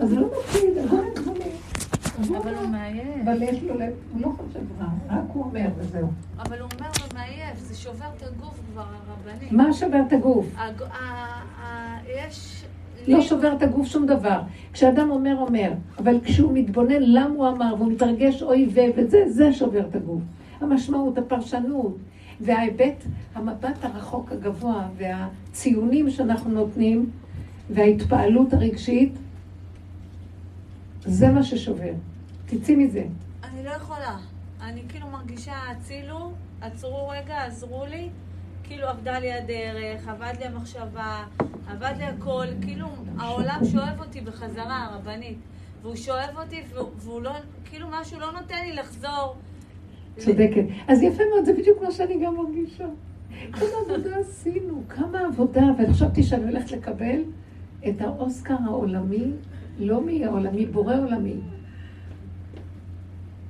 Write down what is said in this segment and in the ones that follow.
אז לא מפחיד, אז לא מפחיד. אבל הוא מעייף. אבל יש לו לב, הוא לא חושב רע, רק הוא אומר וזהו. אבל הוא אומר לו מעייף, זה שובר את הגוף כבר, הרבנית. מה שובר את הגוף? יש... לא שובר את הגוף שום דבר. כשאדם אומר, אומר, אבל כשהוא מתבונן למה הוא אמר, והוא מתרגש אוי ו... וזה, זה שובר את הגוף. המשמעות, הפרשנות, וההיבט, המבט הרחוק הגבוה, והציונים שאנחנו נותנים, וההתפעלות הרגשית, זה מה ששובר. תצאי מזה. אני לא יכולה. אני כאילו מרגישה, הצילו, עצרו רגע, עזרו לי. כאילו עבדה לי הדרך, עבד לי המחשבה, עבד לי הכל, כאילו העולם שואב אותי בחזרה, הרבנית. והוא שואב אותי, והוא, לא, כאילו משהו לא נותן לי לחזור. צודקת. אז יפה מאוד, זה בדיוק מה שאני גם מרגישה. כמה עבודה עשינו, כמה עבודה, חשבתי שאני הולכת לקבל את האוסקר העולמי, לא מהעולמי, בורא עולמי.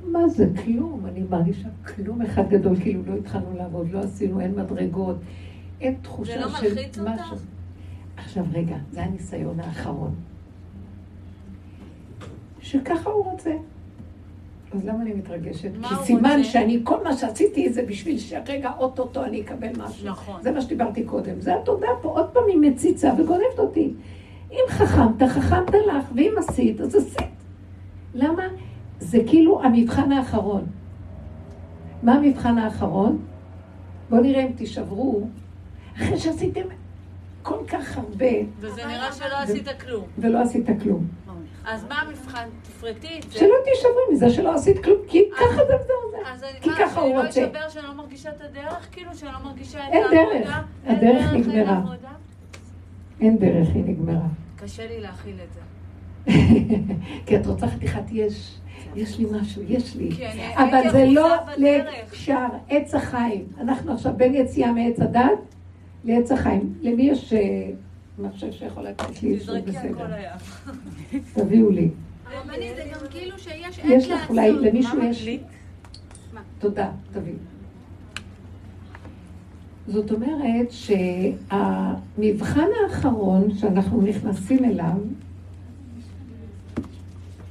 מה זה כלום? אני מרגישה כלום אחד גדול, כאילו לא התחלנו לעבוד, לא עשינו, אין מדרגות, אין תחושה זה לא של מלחיץ משהו. אותך? עכשיו רגע, זה הניסיון האחרון. שככה הוא רוצה. אז למה אני מתרגשת? כי סימן רוצה? שאני, כל מה שעשיתי זה בשביל שרגע אוטוטו אני אקבל משהו. נכון. זה מה שדיברתי קודם. זה התודה פה, עוד פעם היא מציצה וגונבת אותי. אם חכמת, חכמת לך, ואם עשית, אז עשית. למה? זה כאילו המבחן האחרון. מה המבחן האחרון? בואו נראה אם תישברו. אחרי שעשיתם כל כך הרבה, וזה נראה שלא עשית כלום. ולא עשית כלום. אז מה המבחן? תפרטי את זה. שלא תישברי מזה שלא עשית כלום, כי ככה זה וזהו זה. אז אני, כי ככה הוא שאני לא רוצה. אשבר שאני לא מרגישה את הדרך? כאילו שאני לא מרגישה את העבודה? אין הדרך דרך, אין נגמרה. אין דרך, היא נגמרה. קשה לי להכיל את זה. כי את רוצה חתיכת יש. יש לי משהו, יש לי. אבל זה לא. לקשר, עץ החיים. אנחנו עכשיו בין יציאה מעץ הדת לעץ החיים. למי יש אה, מחשב שיכול לתת לי אישור בסדר? תביאו לי. הרבנית זה גם כאילו יש לך אולי. למישהו יש... תודה, תביא. זאת אומרת שהמבחן האחרון שאנחנו נכנסים אליו,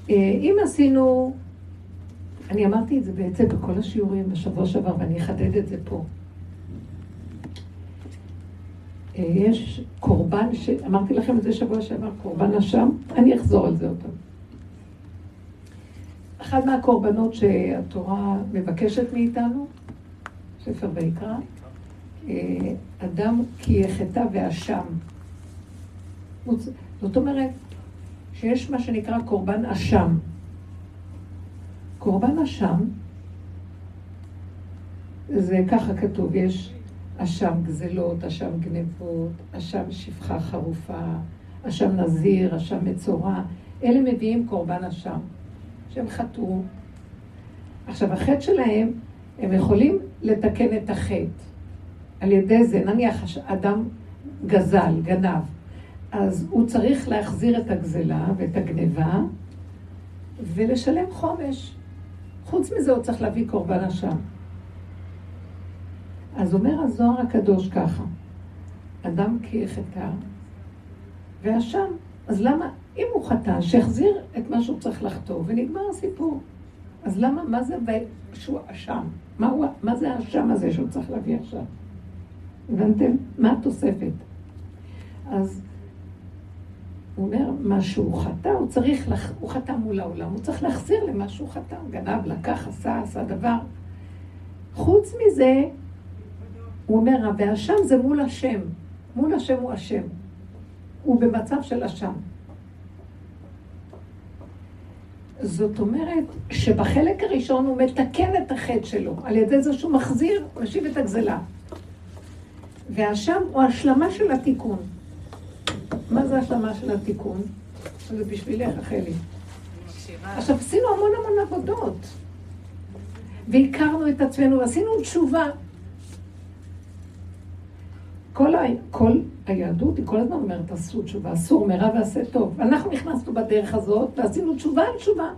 אה, אם עשינו, אני אמרתי את זה בעצם בכל השיעורים בשבוע שעבר ואני אחדד את זה פה. אה, יש קורבן, ש... אמרתי לכם את זה שבוע שעבר, קורבן אשם, אני אחזור על זה עוד פעם. אחד מהקורבנות שהתורה מבקשת מאיתנו, ספר ויקרא, אדם כי יחטא ואשם. זאת אומרת שיש מה שנקרא קורבן אשם. קורבן אשם, זה ככה כתוב, יש אשם גזלות, אשם גנבות, אשם שפחה חרופה, אשם נזיר, אשם מצורע. אלה מביאים קורבן אשם, שהם חטאו. עכשיו, החטא שלהם, הם יכולים לתקן את החטא. על ידי זה, נניח אדם גזל, גנב, אז הוא צריך להחזיר את הגזלה ואת הגניבה ולשלם חומש. חוץ מזה הוא צריך להביא קורבן אשם. אז אומר הזוהר הקדוש ככה, אדם כי חטא ואשם, אז למה, אם הוא חטא, שיחזיר את מה שהוא צריך לחטוא ונגמר הסיפור. אז למה, מה זה שהוא אשם? מה, הוא, מה זה האשם הזה שהוא צריך להביא עכשיו? הבנתם? מה התוספת? אז הוא אומר, מה שהוא חטא, הוא צריך, לח... הוא חטא מול העולם, הוא צריך להחזיר למה שהוא חטא, גנב, לקח, עשה, עשה דבר. חוץ מזה, הוא אומר, והאשם זה מול השם, מול השם הוא אשם. הוא במצב של אשם. זאת אומרת שבחלק הראשון הוא מתקן את החטא שלו, על ידי זה שהוא מחזיר, משיב את הגזלה. והאשם הוא השלמה של התיקון. מה זה השלמה של התיקון? זה בשבילך, רחלי. עכשיו, עשינו המון המון עבודות. והכרנו את עצמנו, ועשינו תשובה. כל, ה... כל היהדות היא כל הזמן אומרת, תעשו תשובה, אסור מרע ועשה טוב. אנחנו נכנסנו בדרך הזאת, ועשינו תשובה על תשובה.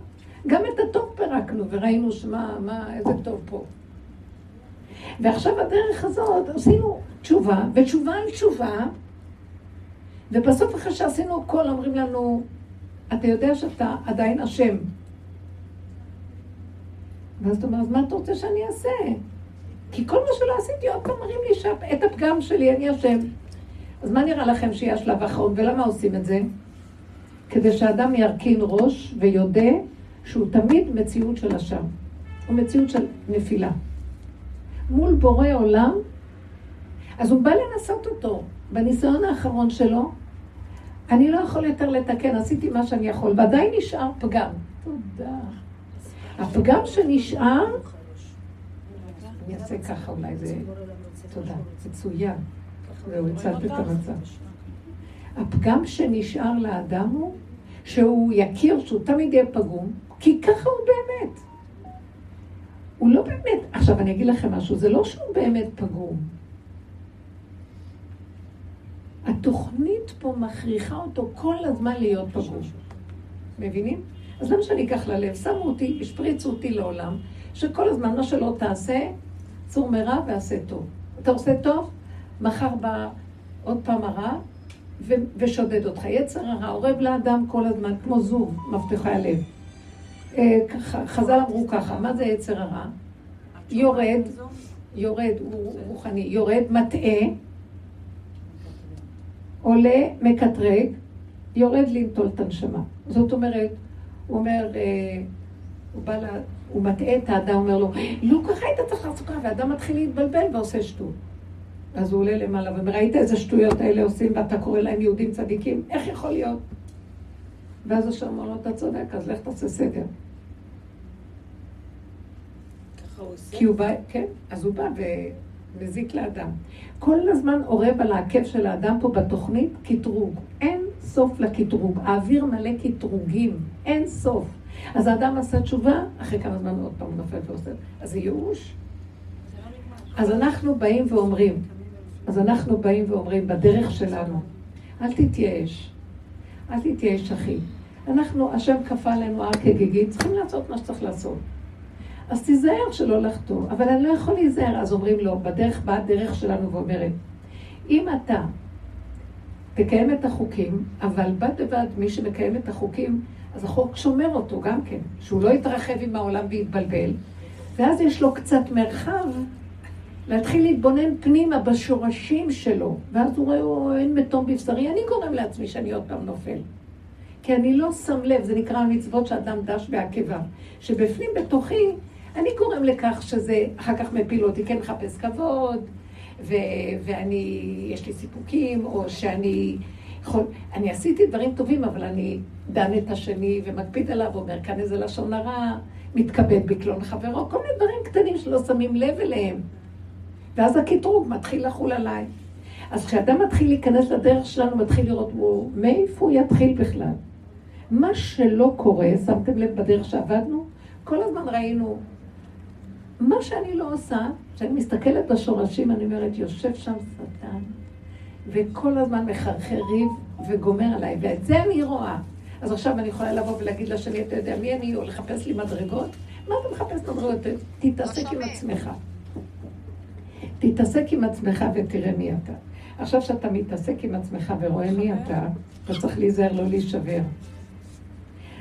גם את הטוב פירקנו, וראינו שמה, מה, איזה טוב פה. ועכשיו הדרך הזאת, עשינו תשובה, ותשובה על תשובה, ובסוף אחרי שעשינו הכל, אומרים לנו, אתה יודע שאתה עדיין אשם. ואז אתה אומר, אז מה אתה רוצה שאני אעשה? כי כל מה שלא עשיתי, עוד פעם מראים לי שאת הפגם שלי, אני אשם. אז מה נראה לכם שיהיה השלב האחרון, ולמה עושים את זה? כדי שאדם ירכין ראש ויודה שהוא תמיד מציאות של אשם. הוא מציאות של נפילה. מול בורא עולם, אז הוא בא לנסות אותו. בניסיון האחרון שלו, אני לא יכול יותר לתקן, עשיתי מה שאני יכול, ועדיין נשאר פגם. תודה. הפגם שנשאר, אני אעשה ככה אולי, זה... תודה, מצוין. זהו, הצלת את המצב. הפגם שנשאר לאדם הוא שהוא יכיר שהוא תמיד יהיה פגום, כי ככה הוא באמת. הוא לא באמת, עכשיו אני אגיד לכם משהו, זה לא שהוא באמת פגום. התוכנית פה מכריחה אותו כל הזמן להיות פגום. מבינים? אז למה שאני אקח ללב? שמו אותי, השפריצו אותי לעולם, שכל הזמן מה שלא תעשה, צור מרע ועשה טוב. אתה עושה טוב, מחר בא עוד פעם הרע, ו- ושודד אותך. יצר הרע אורב לאדם כל הזמן, כמו זוג, מבטחי הלב. אה, חז"ל אמרו ככה, מה זה יצר הרע? יורד, יורד, הוא רוחני, יורד, מטעה, עולה, מקטרג, יורד לנטול את הנשמה. זאת אומרת, הוא אומר, אה, הוא בא לה, הוא מטעה את האדם, אומר לו, לא ככה היית צריך לעשות ככה, והאדם מתחיל להתבלבל ועושה שטות. אז הוא עולה למעלה ואומר, ראית איזה שטויות האלה עושים ואתה קורא להם יהודים צדיקים? איך יכול להיות? ואז השם אמר לו, אתה צודק, אז לך תעשה סדר. כי הוא בא, כן, אז הוא בא ומזיק לאדם. כל הזמן אורב על העקב של האדם פה בתוכנית קטרוג. אין סוף לקטרוג. האוויר מלא קטרוגים. אין סוף. אז האדם עשה תשובה, אחרי כמה זמן עוד פעם נופל ועושה. אז זה ייאוש. אז אנחנו באים ואומרים, אז אנחנו באים ואומרים בדרך שלנו, אל תתייאש. אל תתייאש, אחי. אנחנו, השם כפה עלינו הר כגיגית, צריכים לעשות מה שצריך לעשות. אז תיזהר שלא לחטוא, אבל אני לא יכול להיזהר. אז אומרים לו, בדרך באה הדרך שלנו ואומרת, אם אתה תקיים את החוקים, אבל בד בבד מי שמקיים את החוקים, אז החוק שומר אותו גם כן, שהוא לא יתרחב עם העולם ויתבלבל, ואז יש לו קצת מרחב להתחיל להתבונן פנימה בשורשים שלו, ואז הוא רואה, או, אין מתום בבשרי, אני גורם לעצמי שאני עוד פעם נופל. כי אני לא שם לב, זה נקרא המצוות שאדם דש בעקבה, שבפנים בתוכי אני גורם לכך שזה אחר כך מפיל אותי, כן מחפש כבוד, ו- ואני, יש לי סיפוקים, או שאני יכול, אני עשיתי דברים טובים, אבל אני דן את השני ומקפיד עליו, אומר כאן איזה לשון הרע, מתכבד בקלון חברו, כל מיני דברים קטנים שלא שמים לב אליהם. ואז הקטרוג מתחיל לחול עליי. אז כשאדם מתחיל להיכנס לדרך שלנו, מתחיל לראות, וואו, מאיפה הוא יתחיל בכלל? מה שלא קורה, שמתם לב בדרך שעבדנו? כל הזמן ראינו, מה שאני לא עושה, כשאני מסתכלת בשורשים, אני אומרת, יושב שם שטן, וכל הזמן מחרחר ריב וגומר עליי, ואת זה אני רואה. אז עכשיו אני יכולה לבוא ולהגיד לשני, אתה יודע מי אני, או לחפש לי מדרגות? מה אתה מחפש מדרגות? תתעסק עם עצמך. תתעסק עם עצמך ותראה מי אתה. עכשיו שאתה מתעסק עם עצמך ורואה מי אתה, אתה צריך להיזהר לא להישבר.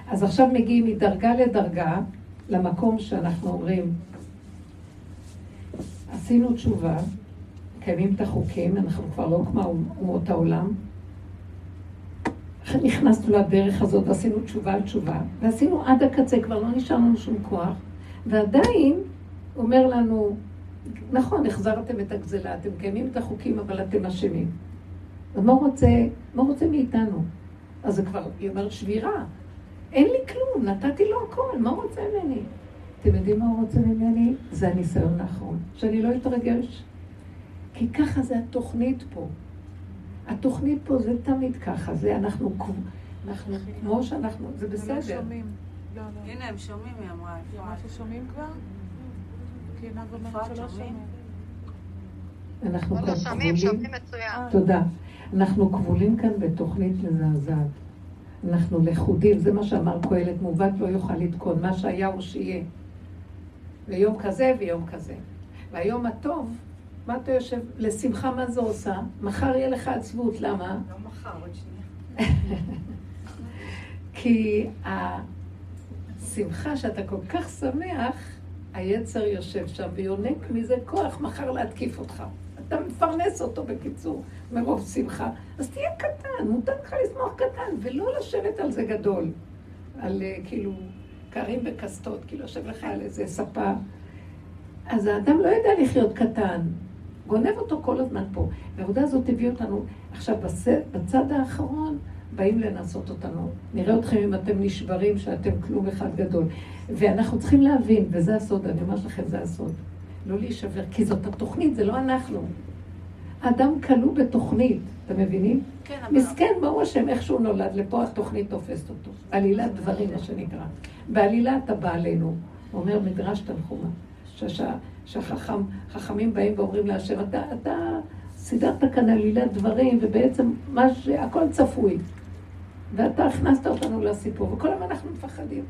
אז עכשיו מגיעים מדרגה לדרגה למקום שאנחנו אומרים, עשינו תשובה, מקיימים את החוקים, אנחנו כבר לא כמו אומות העולם. נכנסנו לדרך הזאת ועשינו תשובה על תשובה, ועשינו עד הקצה, כבר לא נשאר לנו שום כוח, ועדיין אומר לנו, נכון, החזרתם את הגזלה, אתם מקיימים את החוקים, אבל אתם אשמים. אז מה רוצה, מה רוצה מאיתנו? אז זה כבר, היא אומרת, שבירה. אין לי כלום, נתתי לו הכל, מה רוצה ממני? אתם יודעים מה הוא רוצה ממני? זה הניסיון האחרון, שאני לא אתרגש. כי ככה זה התוכנית פה. התוכנית פה זה תמיד ככה, זה אנחנו, אנחנו כמו שאנחנו, זה בסדר. לא, לא. הנה, הם שומעים, היא אמרה. היא אמרה ששומעים כבר? כי עינת אומרת שלא שומעים. אנחנו לא כאן שומעים, כבולים. שומעים מצוין. תודה. אנחנו כבולים כאן בתוכנית מזעזעת. אנחנו לכודים, זה מה שאמר קהלת, מעוות לא יוכל לתקון, מה שהיה הוא שיהיה. ויום כזה ויום כזה. והיום הטוב מה אתה יושב? לשמחה מה זה עושה? מחר יהיה לך עצבות, למה? לא מחר, עוד שנייה. כי השמחה שאתה כל כך שמח, היצר יושב שם ויונק מזה כוח מחר להתקיף אותך. אתה מפרנס אותו בקיצור, מרוב שמחה. אז תהיה קטן, מותר לך לשמוח קטן, ולא לשבת על זה גדול. על אה, כאילו קרים וקסטות, כאילו יושב לך על איזה ספה. אז האדם לא יודע לחיות קטן, גונב אותו כל הזמן פה. והעבודה הזאת הביא אותנו, עכשיו בצד האחרון, באים לנסות אותנו. נראה אתכם אם אתם נשברים, שאתם כלום אחד גדול. ואנחנו צריכים להבין, וזה הסוד, אני אומרת לכם, זה הסוד. לא להישבר, כי זאת התוכנית, זה לא אנחנו. האדם כלוא בתוכנית, אתם מבינים? כן, אבל... מסכן, ברוך השם, איך שהוא נולד, לפה התוכנית תופסת אותו. עלילת דברים, מה שנקרא. בעלילה אתה בא עלינו, אומר מדרש תנחומה, שהחכמים באים ואומרים להשם, אתה, אתה סידרת כאן עלילת דברים, ובעצם מה ש... הכל צפוי. ואתה הכנסת אותנו לסיפור, וכל הזמן אנחנו מפחדים.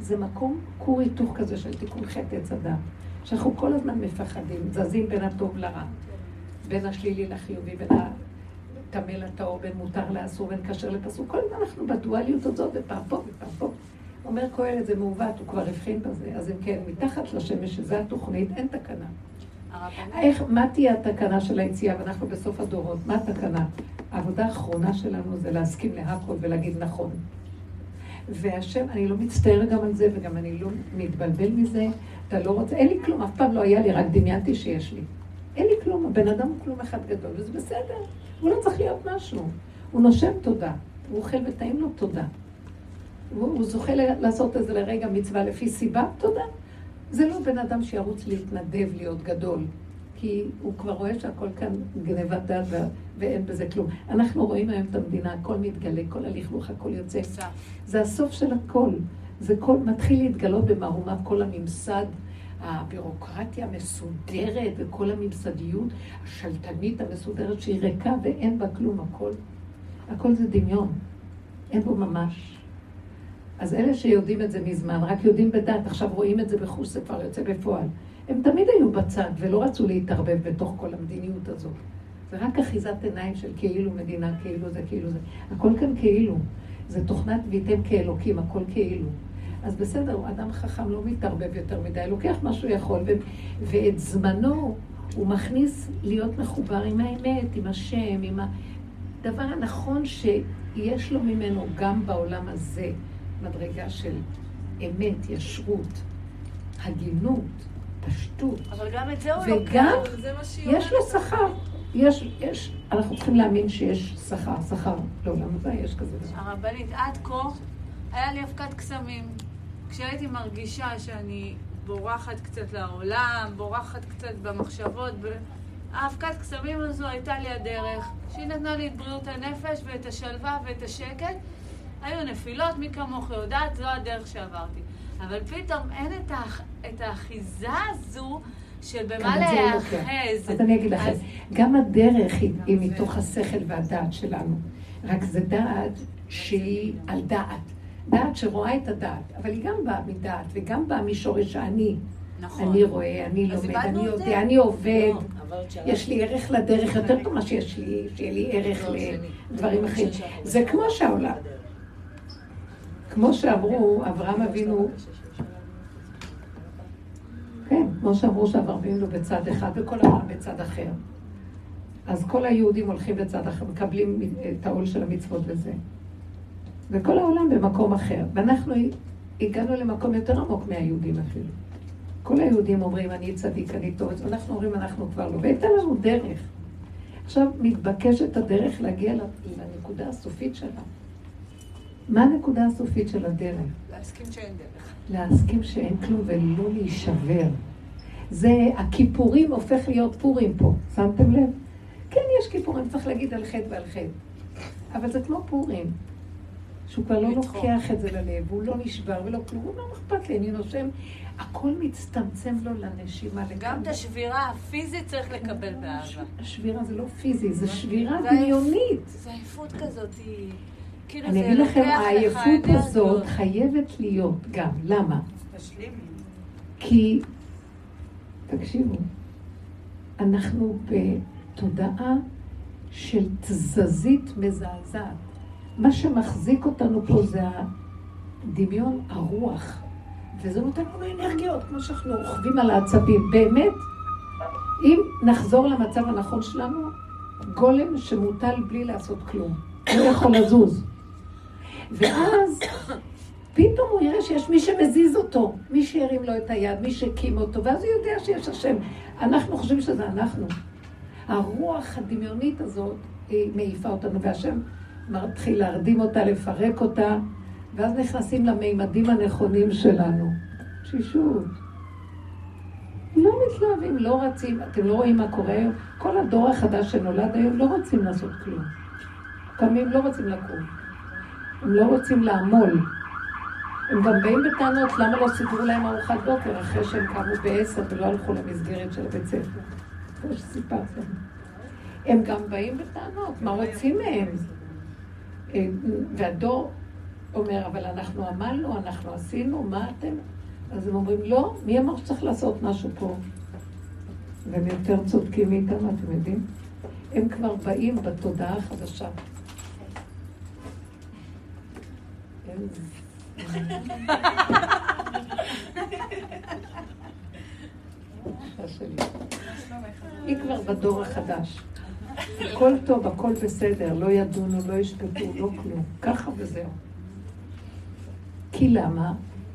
זה מקום כור היתוך כזה של תיקון חטא עץ הדת, שאנחנו כל הזמן מפחדים, זזים בין הטוב לרע, בין השלילי לחיובי, בין הטמא לטהור, בין מותר לאסור, בין כשר לפסוק, כל הזמן אנחנו בדואליות הזאת, ופעם פה ופעם פה. אומר קהלת, זה מעוות, הוא כבר הבחין בזה, אז אם כן, מתחת לשמש, שזה התוכנית, אין תקנה. איך, מה תהיה התקנה של היציאה, ואנחנו בסוף הדורות, מה התקנה? העבודה האחרונה שלנו זה להסכים להכל ולהגיד נכון. והשם, אני לא מצטער גם על זה, וגם אני לא מתבלבל מזה, אתה לא רוצה, אין לי כלום, אף פעם לא היה לי, רק דמיינתי שיש לי. אין לי כלום, הבן אדם הוא כלום אחד גדול, וזה בסדר, הוא לא צריך להיות משהו. הוא נושם תודה, הוא אוכל וטעים לו תודה. הוא, הוא זוכה לעשות את זה לרגע מצווה לפי סיבה, תודה. זה לא בן אדם שירוץ להתנדב להיות גדול, כי הוא כבר רואה שהכל כאן גנבת דעת ואין בזה כלום. אנחנו רואים היום את המדינה, הכל מתגלה, כל הלכלוך, הכל יוצא. זה הסוף של הכל. זה כל, מתחיל להתגלות במערומיו כל הממסד, הבירוקרטיה המסודרת וכל הממסדיות השלטנית המסודרת שהיא ריקה ואין בה כלום, הכל. הכל זה דמיון, אין בו ממש. אז אלה שיודעים את זה מזמן, רק יודעים בדת, עכשיו רואים את זה בחוש, כבר יוצא בפועל. הם תמיד היו בצד ולא רצו להתערבב בתוך כל המדיניות הזאת. זה רק אחיזת עיניים של כאילו מדינה, כאילו זה, כאילו זה. הכל כאן כאילו. זה תוכנת ויתם כאלוקים, הכל כאילו. אז בסדר, אדם חכם לא מתערבב יותר מדי, לוקח מה שהוא יכול, ו- ואת זמנו הוא מכניס להיות מחובר עם האמת, עם השם, עם הדבר הנכון שיש לו ממנו גם בעולם הזה. מדרגה של אמת, ישרות, הגינות, פשטות. אבל גם את זה הוא וגם יש לו שכר. יש, יש, אנחנו צריכים להאמין שיש שכר, שכר לעולם הבא, יש כזה דבר. הרבנית, עד כה היה לי אבקת קסמים. כשהייתי מרגישה שאני בורחת קצת לעולם, בורחת קצת במחשבות, האבקת קסמים הזו הייתה לי הדרך, שהיא נתנה לי את בריאות הנפש ואת השלווה ואת השקט. היו נפילות, מי כמוך יודעת, זו הדרך שעברתי. אבל פתאום אין את, האח, את האחיזה הזו של במה להיאחז. אז אני אגיד לכם, גם הדרך היא, היא מתוך השכל והדעת שלנו. רק זה דעת שהיא על דעת. דעת שרואה את הדעת, אבל היא גם באה מדעת וגם באה משורש האני. נכון. אני רואה, אני לומד, אני יודע, אני עובד, לא, יש לי ערך לדרך יותר טוב ממה שיש לי, שיהיה לי ערך לא, לדברים אחרים. זה כמו שהעולם. כמו שאמרו, אברהם אבינו, כן, כמו שאמרו שאברהם אבינו בצד אחד וכל העולם בצד אחר. אז כל היהודים הולכים בצד אחר, מקבלים את העול של המצוות וזה. וכל העולם במקום אחר. ואנחנו הגענו למקום יותר עמוק מהיהודים אפילו. כל היהודים אומרים, אני צדיק, אני טוב, ואנחנו אומרים, אנחנו כבר לא. והייתה לנו דרך. עכשיו מתבקשת הדרך להגיע לנקודה הסופית שלה. מה הנקודה הסופית של הדרך? להסכים שאין דרך. להסכים שאין כלום ולא להישבר. זה, הכיפורים הופך להיות פורים פה, שמתם לב? כן, יש כיפורים, צריך להגיד על חטא ועל חטא. אבל זה כמו פורים, שהוא כבר לא לוקח את זה ללב, הוא לא נשבר ולא כלום, הוא לא אכפת לי, אני נושם, הכל מצטמצם לו לנשימה. גם את השבירה הפיזית צריך לקבל באהבה. השבירה זה לא פיזי, זה שבירה דמיונית. זה עייפות כזאת, היא... כאילו אני אגיד לכם, העייפות הזאת חייבת להיות גם. למה? כי, תקשיבו, אנחנו בתודעה של תזזית מזעזעת. מה שמחזיק אותנו פה זה הדמיון הרוח, וזה נותן לנו אנרגיות, כמו שאנחנו רוכבים על העצבים. באמת, אם נחזור למצב הנכון שלנו, גולם שמוטל בלי לעשות כלום. הוא יכול לזוז. ואז פתאום הוא יראה שיש מי שמזיז אותו, מי שהרים לו את היד, מי שהקים אותו, ואז הוא יודע שיש השם. אנחנו חושבים שזה אנחנו. הרוח הדמיונית הזאת, היא מעיפה אותנו, והשם מתחיל להרדים אותה, לפרק אותה, ואז נכנסים למימדים הנכונים שלנו. תשישות. לא מתלהבים, לא רצים, אתם לא רואים מה קורה היום? כל הדור החדש שנולד היום לא רוצים לעשות כלום. פעמים לא רוצים לקום. הם לא רוצים לעמול. הם גם באים בטענות למה לא סידרו להם ארוחת בוקר אחרי שהם קמו בעשר ולא הלכו למסגרת של הבית ספר. כמו שסיפרתם. הם גם באים בטענות, מה רוצים מהם? והדור אומר, אבל אנחנו עמלנו, אנחנו עשינו, מה אתם? אז הם אומרים, לא, מי אמר שצריך לעשות משהו פה? והם יותר צודקים מאיתנו, אתם יודעים? הם כבר באים בתודעה החדשה. היא כבר בדור החדש. הכל טוב, הכל בסדר, לא ידונו, לא ישפטו, לא כלום. ככה וזהו. כי למה?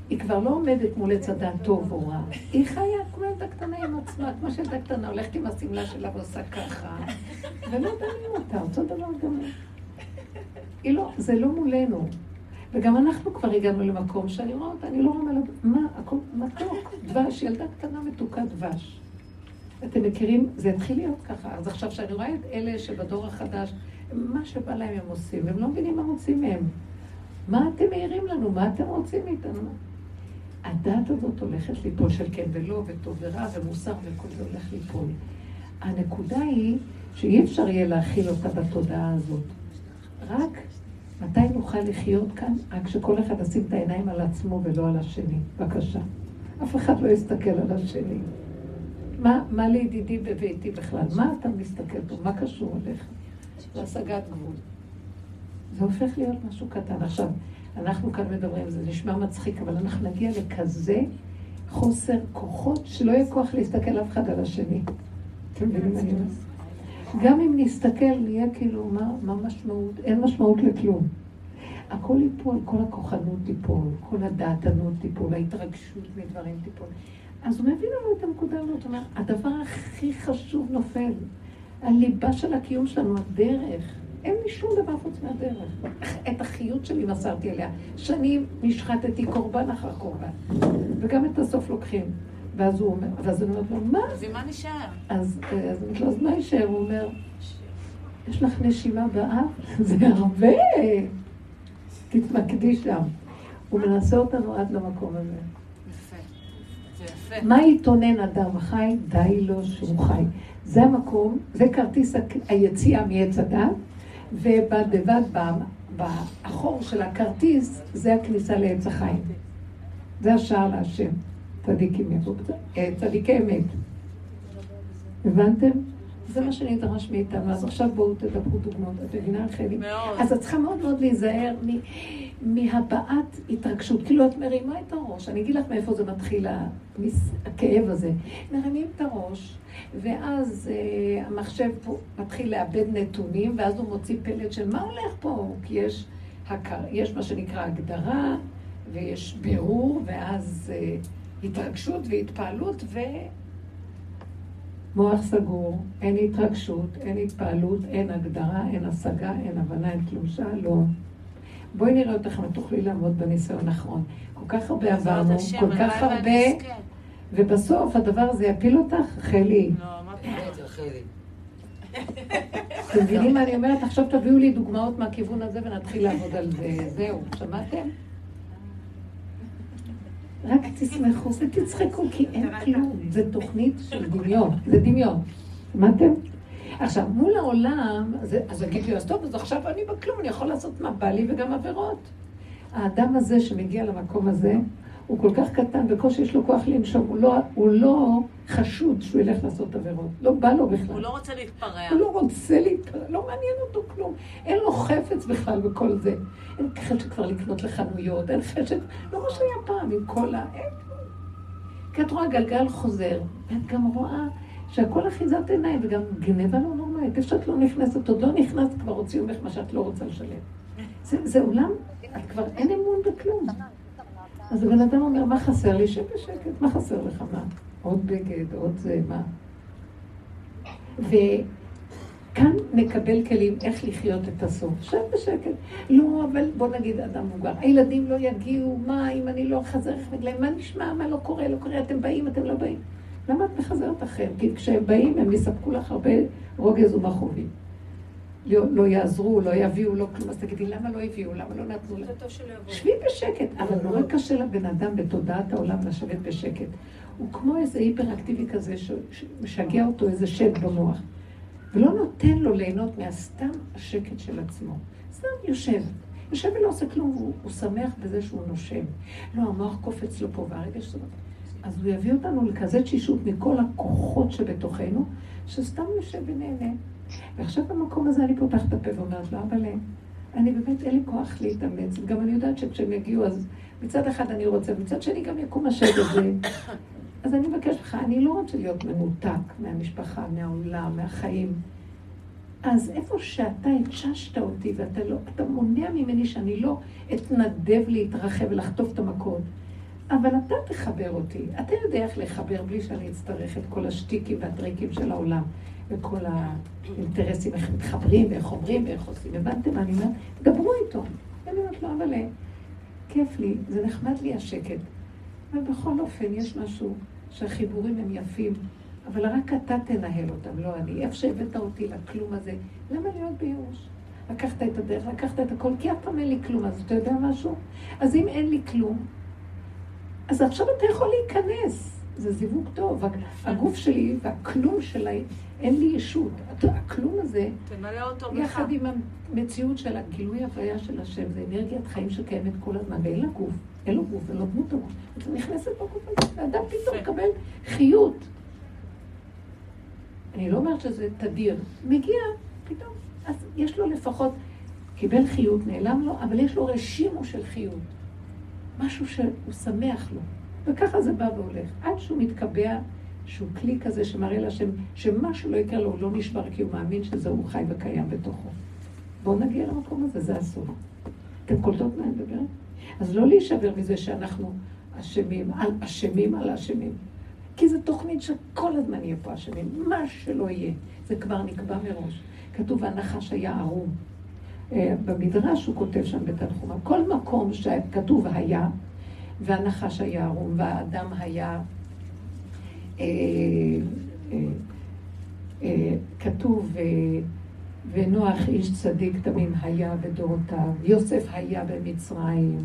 היא כבר לא עומדת מול עץ הדעת טוב או רע. היא חיה כמו ילדה קטנה עם עצמה, כמו שילדה קטנה הולכת עם השמלה שלה ועושה ככה, ולא דנים אותה, אותו דבר גם. היא לא, זה לא מולנו. וגם אנחנו כבר הגענו למקום שאני רואה אותה, אני לא רואה מה, הכל מתוק, דבש, ילדה קטנה מתוקה דבש. אתם מכירים, זה התחיל להיות ככה. אז עכשיו שאני רואה את אלה שבדור החדש, מה שבא להם הם עושים, הם לא מבינים מה רוצים מהם. מה אתם מעירים לנו? מה אתם רוצים מאיתנו? הדת הזאת הולכת ליפול של כן ולא, וטוב ורע, ומוסר, וכל זה הולך ליפול. הנקודה היא שאי אפשר יהיה להכיל אותה בתודעה הזאת. רק מתי נוכל לחיות כאן? רק שכל אחד ישים את העיניים על עצמו ולא על השני. בבקשה. אף אחד לא יסתכל על השני. מה, מה לידידי בביתי בכלל? מה אתה מסתכל פה? מה קשור אליך? זה השגת גבול. זה הופך להיות משהו קטן. עכשיו, אנחנו כאן מדברים, זה נשמע מצחיק, אבל אנחנו נגיע לכזה חוסר כוחות, שלא יהיה כוח להסתכל אף אחד על השני. גם אם נסתכל, נהיה כאילו, מה, מה משמעות? אין משמעות לכלום. הכל ייפול, כל הכוחנות תיפול, כל הדעתנות תיפול, ההתרגשות מדברים תיפול. אז הוא מביא לנו את הנקודה הזאת, הוא אומר, הדבר הכי חשוב נופל. הליבה של הקיום שלנו, הדרך. אין לי שום דבר חוץ מהדרך. את החיות שלי מסרתי אליה. שנים נשחטתי קורבן אחר קורבן. וגם את הסוף לוקחים. ואז הוא אומר, ואז אני אומרת לו, מה? אז מה נשאר? אז אני אומרת לו, אז מה יישאר? הוא אומר, יש לך נשימה באף? זה הרבה. תתמקדי שם. הוא מנסה אותנו עד למקום הזה. יפה. מה יתונן אדם חי? די לו שהוא חי. זה המקום, זה כרטיס היציאה מעץ הדת, ובד בבד באחור של הכרטיס, זה הכניסה לעץ החיים. זה השער להשם. צדיקים יבואו, צדיקי אמת. הבנתם? זה מה שנדרש מאיתנו. אז עכשיו בואו תדברו דוגמאות. את מבינה, חלי? מאוד. אז את צריכה מאוד מאוד להיזהר מ- מהבעת התרגשות. כאילו את מרימה את הראש. אני אגיד לך מאיפה זה מתחיל, הכאב הזה. מרימים את הראש, ואז אה, המחשב פה מתחיל לאבד נתונים, ואז הוא מוציא פלט של מה הולך פה? כי יש, הכר, יש מה שנקרא הגדרה, ויש בירור, ואז אה, התרגשות והתפעלות, ו... מוח סגור, אין התרגשות, אין התפעלות, אין הגדרה, אין השגה, אין הבנה, אין כלום שלום. בואי נראה אותך אם תוכלי לעמוד בניסיון האחרון. כל כך הרבה עברנו, כל כך הרבה. ובסוף הדבר הזה יפיל אותך, חלי. לא, פתאום? אתם מבינים מה אני אומרת? עכשיו תביאו לי דוגמאות מהכיוון הזה ונתחיל לעבוד על זה. זהו, שמעתם? רק תשמחו ותצחקו, כי אין כלום. זה תוכנית של דמיון. זה דמיון. שמעתם? עכשיו, מול העולם, אז יגיד לי, אז טוב, אז עכשיו אני בכלום, אני יכול לעשות מה בא לי וגם עבירות. האדם הזה שמגיע למקום הזה, הוא כל כך קטן, בקושי יש לו כוח לנשום, הוא לא, הוא לא חשוד שהוא ילך לעשות עבירות. לא בא לו בכלל. הוא לא רוצה להתפרע. הוא לא רוצה להתפרע, לא מעניין אותו כלום. אין לו חפץ בכלל בכל זה. אין חשק כבר לקנות לחנויות, אין חשק, לא מה שהיה פעם עם כל ה... כי את רואה גלגל חוזר, ואת גם רואה שהכל אחיזת עיניים, וגם גנבה לא נורמלית. איפה שאת לא נכנסת, עוד לא נכנסת, כבר הוציאו ממך מה שאת לא רוצה לשלם. זה, זה עולם, את כבר אין אמון בכלום. אז הבן אדם אומר, מה חסר לי? שב בשקט, מה חסר לך? מה? עוד בגד, עוד זה, מה? וכאן נקבל כלים איך לחיות את הסוף. שב בשקט. לא, אבל בוא נגיד אדם מבוגר. הילדים לא יגיעו, מה אם אני לא אחזר רגליים? מה נשמע? מה לא קורה? לא קורה? אתם באים, אתם לא באים. למה את מחזרת אחריהם? כי כשהם באים, הם יספקו לך הרבה רוגז ומכאובים. לא, לא יעזרו, לא יביאו, לא כלום. אז תגידי, למה לא הביאו? למה לא נתנו לה? שבי בשקט. אבל נורא קשה לבן אדם בתודעת העולם לשבת בשקט. הוא כמו איזה היפר-אקטיבי כזה שמשגע אותו איזה שד במוח. ולא נותן לו ליהנות מהסתם השקט של עצמו. סתם יושב. יושב ולא עושה כלום, הוא, הוא שמח בזה שהוא נושם. לא, המוח קופץ לו פה, והרגע שזה... אז הוא יביא אותנו לכזה תשישות מכל הכוחות שבתוכנו, שסתם יושב ונהנה. ועכשיו במקום הזה אני פותחת את הפה ואומרת לו, אבל אני באמת, אין לי כוח להתאמץ. וגם אני יודעת שכשהם יגיעו, אז מצד אחד אני רוצה, ומצד שני גם יקום השד הזה. אז אני מבקש לך, אני לא רוצה להיות מנותק מהמשפחה, מהעולם, מהחיים. אז איפה שאתה התששת אותי ואתה לא, אתה מונע ממני שאני לא אתנדב להתרחב ולחטוף את המכות, אבל אתה תחבר אותי. אתה יודע איך לחבר בלי שאני אצטרך את כל השטיקים והטריקים של העולם. וכל האינטרסים, איך מתחברים, ואיך אומרים, ואיך עושים. הבנתם מה אני אומרת? דברו איתו. אני אומרת לו, אבל אה, כיף לי, זה נחמד לי השקט. ובכל אופן, יש משהו שהחיבורים הם יפים, אבל רק אתה תנהל אותם, לא אני. איפה שהבאת אותי לכלום הזה, למה להיות בייאוש? לקחת את הדרך, לקחת את הכל, כי אף פעם אין לי כלום, אז אתה יודע משהו? אז אם אין לי כלום, אז עכשיו אתה יכול להיכנס. זה זיווג טוב. הגוף שלי והכלום שלי אין לי ישות. הכלום הזה. יחד עם המציאות של הגילוי הוויה של השם, זה אנרגיית חיים שקיימת כל הזמן, ואין לה גוף, אין לו גוף, אין לו דמות הגוף. אז נכנסת בגוף הזה, ואדם פתאום מקבל חיות. אני לא אומרת שזה תדיר, מגיע פתאום, אז יש לו לפחות, קיבל חיות, נעלם לו, אבל יש לו רשימו של חיות. משהו שהוא שמח לו. וככה זה בא והולך, עד שהוא מתקבע שהוא כלי כזה שמראה להשם שמשהו לא יקרה לו, הוא לא נשבר כי הוא מאמין שזה הוא חי וקיים בתוכו. בואו נגיע למקום הזה, זה הסוף. אתם קולטות מה אני מדברת? אז לא להישבר מזה שאנחנו אשמים, על אשמים על אשמים. כי זו תוכנית שכל הזמן יהיה פה אשמים, מה שלא יהיה. זה כבר נקבע מראש. כתוב, הנחש היה ערום. אה, במדרש הוא כותב שם בתנחומה, כל מקום שכתוב היה, והנחש היה ערום, והאדם היה אה, אה, אה, כתוב, ונוח איש צדיק תמים היה בדורותיו, יוסף היה במצרים,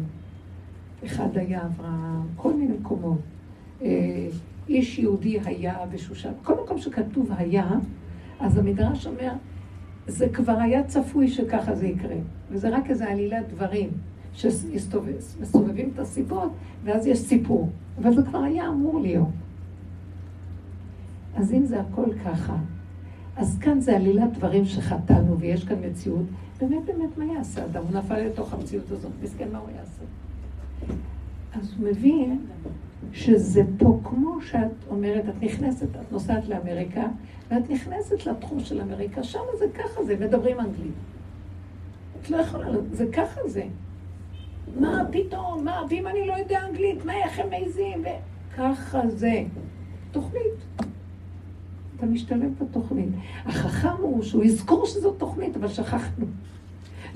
אחד היה אברהם, כל מיני מקומות. איש יהודי היה בשושן. כל מקום שכתוב היה, אז המדרש אומר, זה כבר היה צפוי שככה זה יקרה. וזה רק איזו עלילת דברים שמסובבים את הסיבות, ואז יש סיפור. אבל זה כבר היה אמור להיות. אז אם זה הכל ככה, אז כאן זה עלילת דברים שחטאנו, ויש כאן מציאות. באמת, באמת, מה יעשה אדם? הוא נפל לתוך המציאות הזאת, מסכן, מה הוא יעשה? אז הוא מבין שזה פה, כמו שאת אומרת, את נכנסת, את נוסעת לאמריקה, ואת נכנסת לתחום של אמריקה, שם זה ככה זה, מדברים אנגלית. את לא יכולה, זה ככה זה. מה פתאום, מה, ואם אני לא יודע אנגלית, מה, איך הם מעיזים? וככה זה. תוכנית. אתה משתלב בתוכנית. החכם הוא שהוא יזכור שזו תוכנית, אבל שכחנו.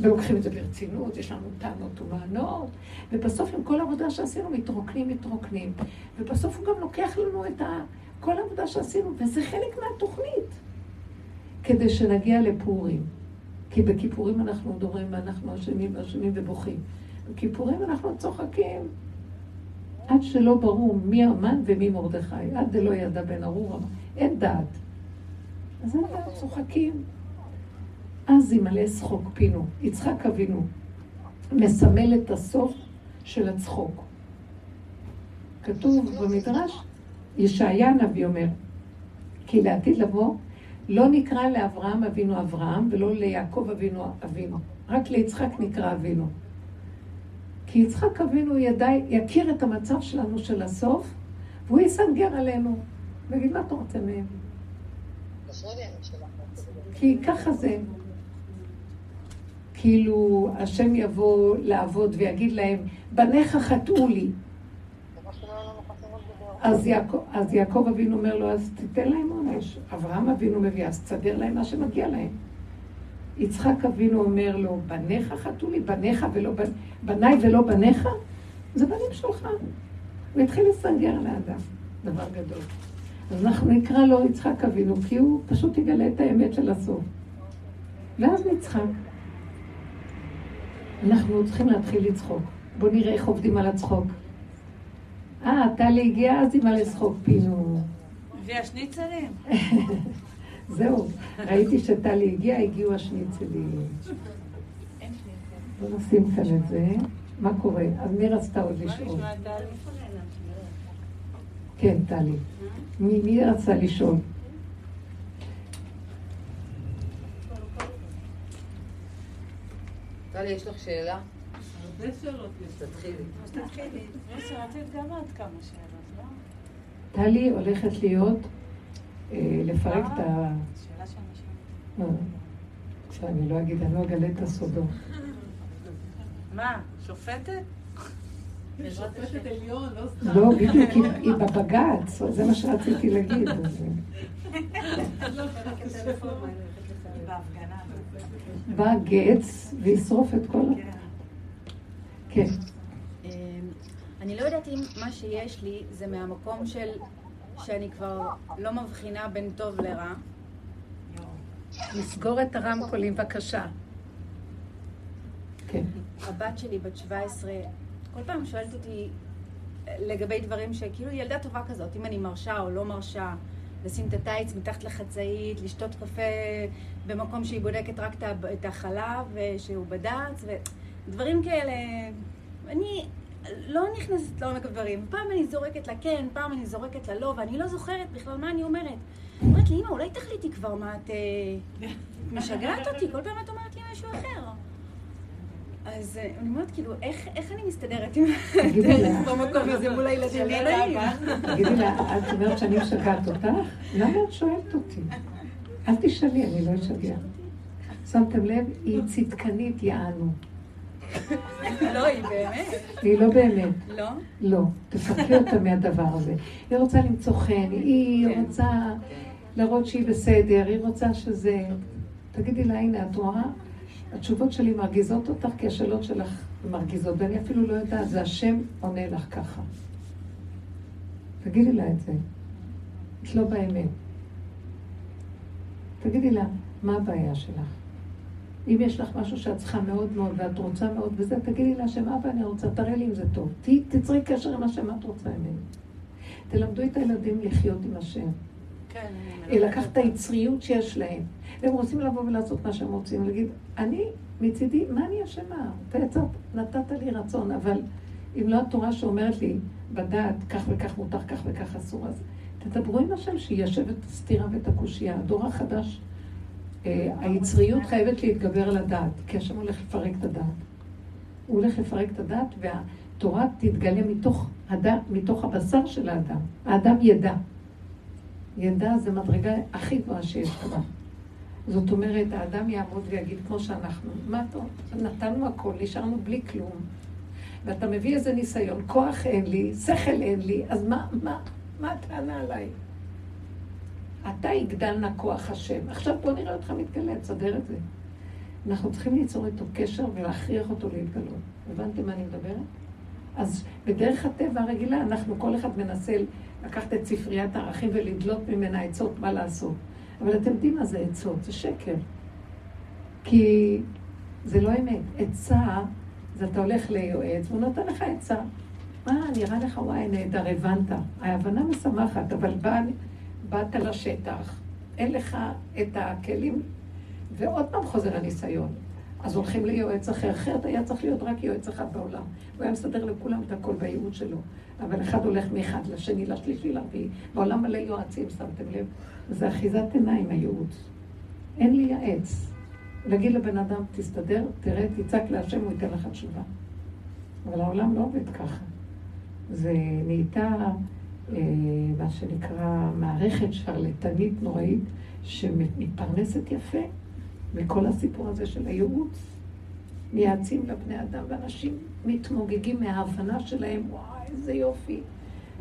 ולוקחים את זה ברצינות, יש לנו טענות ומענות, ובסוף עם כל העבודה שעשינו מתרוקנים, מתרוקנים. ובסוף הוא גם לוקח לנו את ה... כל העבודה שעשינו, וזה חלק מהתוכנית, כדי שנגיע לפורים. כי בכיפורים אנחנו מדברים, אנחנו אשמים ואשמים ובוכים. בכיפורים אנחנו צוחקים, עד שלא ברור מי המן ומי מרדכי, עד דלא ידע בן ארור, אין דעת. אז הם צוחקים. אז ימלא שחוק פינו. יצחק אבינו מסמל את הסוף של הצחוק. כתוב במדרש, ישעיה הנביא אומר, כי לעתיד לבוא לא נקרא לאברהם אבינו אברהם ולא ליעקב אבינו אבינו, רק ליצחק נקרא אבינו. כי יצחק אבינו ידע, יכיר את המצב שלנו של הסוף, והוא יסנגר עלינו. ויגיד, מה אתה רוצה מהם? כי ככה זה. כאילו, השם יבוא לעבוד ויגיד להם, בניך חטאו לי. אז יעקב, אז יעקב אבינו אומר לו, אז תיתן להם עונש. אברהם אבינו מביא, אז תסדר להם מה שמגיע להם. יצחק אבינו אומר לו, בניך חטאו לי, בניך ולא בנ... בניי ולא בניך? זה בנים שלך. הוא התחיל לסנגר על האדם, דבר גדול. אז אנחנו נקרא לו יצחק אבינו, כי הוא פשוט יגלה את האמת של הסוף. ואז נצחק. אנחנו צריכים להתחיל לצחוק. בואו נראה איך עובדים על הצחוק. אה, טלי הגיעה, אז היא מה לצחוק, פינו. הביאה שניצלים. זהו, ראיתי שטלי הגיעה, הגיעו השניצלים. בואו נשים כאן את זה. מה קורה? אז מי רצתה עוד לשאול? כן, טלי. מי, מי רצה לשאול? טלי, יש לך שאלה? הרבה שאלות יש. תתחילי. אז תתחילי. יש רצית גם את כמה שאלות, לא? טלי הולכת להיות, אה, לפרק את ה... שאלה של אנשים. אה, אני לא אגיד, אני לא אגלה את הסודות. מה, שופטת? שופטת עליון, לא סתם. לא, בדיוק, היא- היא בבג"ץ, זה מה שרציתי להגיד. אז, אה, בהפגנה. בא גץ וישרוף את כל ה... כן. אמ, אני לא יודעת אם מה שיש לי זה מהמקום של שאני כבר לא מבחינה בין טוב לרע. לסגור את הרמקולים, בבקשה. כן. הבת שלי בת 17, כל פעם שואלת אותי לגבי דברים שכאילו היא ילדה טובה כזאת, אם אני מרשה או לא מרשה, לשים את הטייץ מתחת לחצאית, לשתות קפה במקום שהיא בודקת רק את החלב אה, שהוא בד"ץ, ודברים כאלה. אני לא נכנסת לעומק הדברים. פעם אני זורקת לה כן, פעם אני זורקת לה לא, ואני לא זוכרת בכלל מה אני אומרת. אומרת לי, אמא, אולי תחליטי כבר מה את... אה, את משגעת אותי, כל פעם את אומרת לי משהו אחר. אז אה, אני אומרת, כאילו, איך, אני מסתדרת עם לה. במקום הזה מול הילדים? לא נעים. תגידי לה, את אומרת שאני משגעת אותך? למה את שואלת אותי? אל תשאלי, אני לא אשגע. שמתם לב? היא צדקנית, יענו. לא, היא באמת. היא לא באמת. לא? לא. תפרקי אותה מהדבר הזה. היא רוצה למצוא חן, היא כן. רוצה להראות שהיא בסדר, היא רוצה שזה... תגידי לה, הנה, את רואה? התשובות שלי מרגיזות אותך, כי השאלות שלך מרגיזות, ואני אפילו לא יודעת, זה השם עונה לך ככה. תגידי לה את זה. את לא באמת. תגידי לה, מה הבעיה שלך? אם יש לך משהו שאת צריכה מאוד מאוד ואת רוצה מאוד וזה, תגידי לה שמה אבא אני רוצה, תראה לי אם זה טוב. ת- תצרי קשר עם השם, מה את רוצה ממני? תלמדו את הילדים לחיות עם השם. כן, אני לקחת את היצריות שיש להם. והם רוצים לבוא ולעשות מה שהם רוצים, להגיד, אני, מצידי, מה אני אשמה? אתה יצרת, נתת לי רצון, אבל אם לא התורה שאומרת לי, בדעת, כך וכך מותר, כך וכך אסור, אז תדברו עם השם שיישב את הסתירה ואת הקושייה. הדור החדש, אה, היצריות חייבת להתגבר על הדעת, כי השם הולך לפרק את הדעת. הוא הולך לפרק את הדעת, והתורה תתגלה מתוך, הדעת, מתוך הבשר של האדם. האדם ידע. ידע זה מדרגה הכי גבוהה שיש לך. זאת אומרת, האדם יעמוד ויגיד כמו שאנחנו, מה טוב, נתנו הכל, נשארנו בלי כלום. ואתה מביא איזה ניסיון, כוח אין לי, שכל אין לי, אז מה, מה, מה הטענה עליי? אתה יגדל נא כוח השם. עכשיו בוא נראה אותך מתגלה, תסדר את זה. אנחנו צריכים ליצור איתו קשר ולהכריח אותו להתגלות. הבנתם מה אני מדברת? אז בדרך הטבע הרגילה, אנחנו, כל אחד מנסה לקחת את ספריית הערכים ולדלות ממנה עצות מה לעשות. אבל אתם יודעים מה זה עצות? זה שקר. כי זה לא אמת. עצה, זה אתה הולך ליועץ, והוא נותן לך עצה. מה, נראה לך, וואי, נהדר, הבנת. ההבנה משמחת, אבל בא, באת לשטח, אין לך את הכלים, ועוד פעם חוזר הניסיון. אז הולכים ליועץ אחר, אחרת היה צריך להיות רק יועץ אחד בעולם. הוא היה מסדר לכולם את הכל בייעוד שלו. אבל אחד הולך מאחד לשני, לשלישי, לרביעי. בעולם מלא יועצים, שמתם לב? זה אחיזת עיניים, הייעוץ. אין לי יעץ. להגיד לבן אדם, תסתדר, תראה, תצעק להשם, הוא ייתן לך תשובה. אבל העולם לא עובד ככה. זה נהייתה אה, מה שנקרא מערכת שרלטנית נוראית, שמתפרנסת יפה מכל הסיפור הזה של הייעוץ. מייעצים לבני אדם, ואנשים מתמוגגים מההבנה שלהם, וואי, איזה יופי.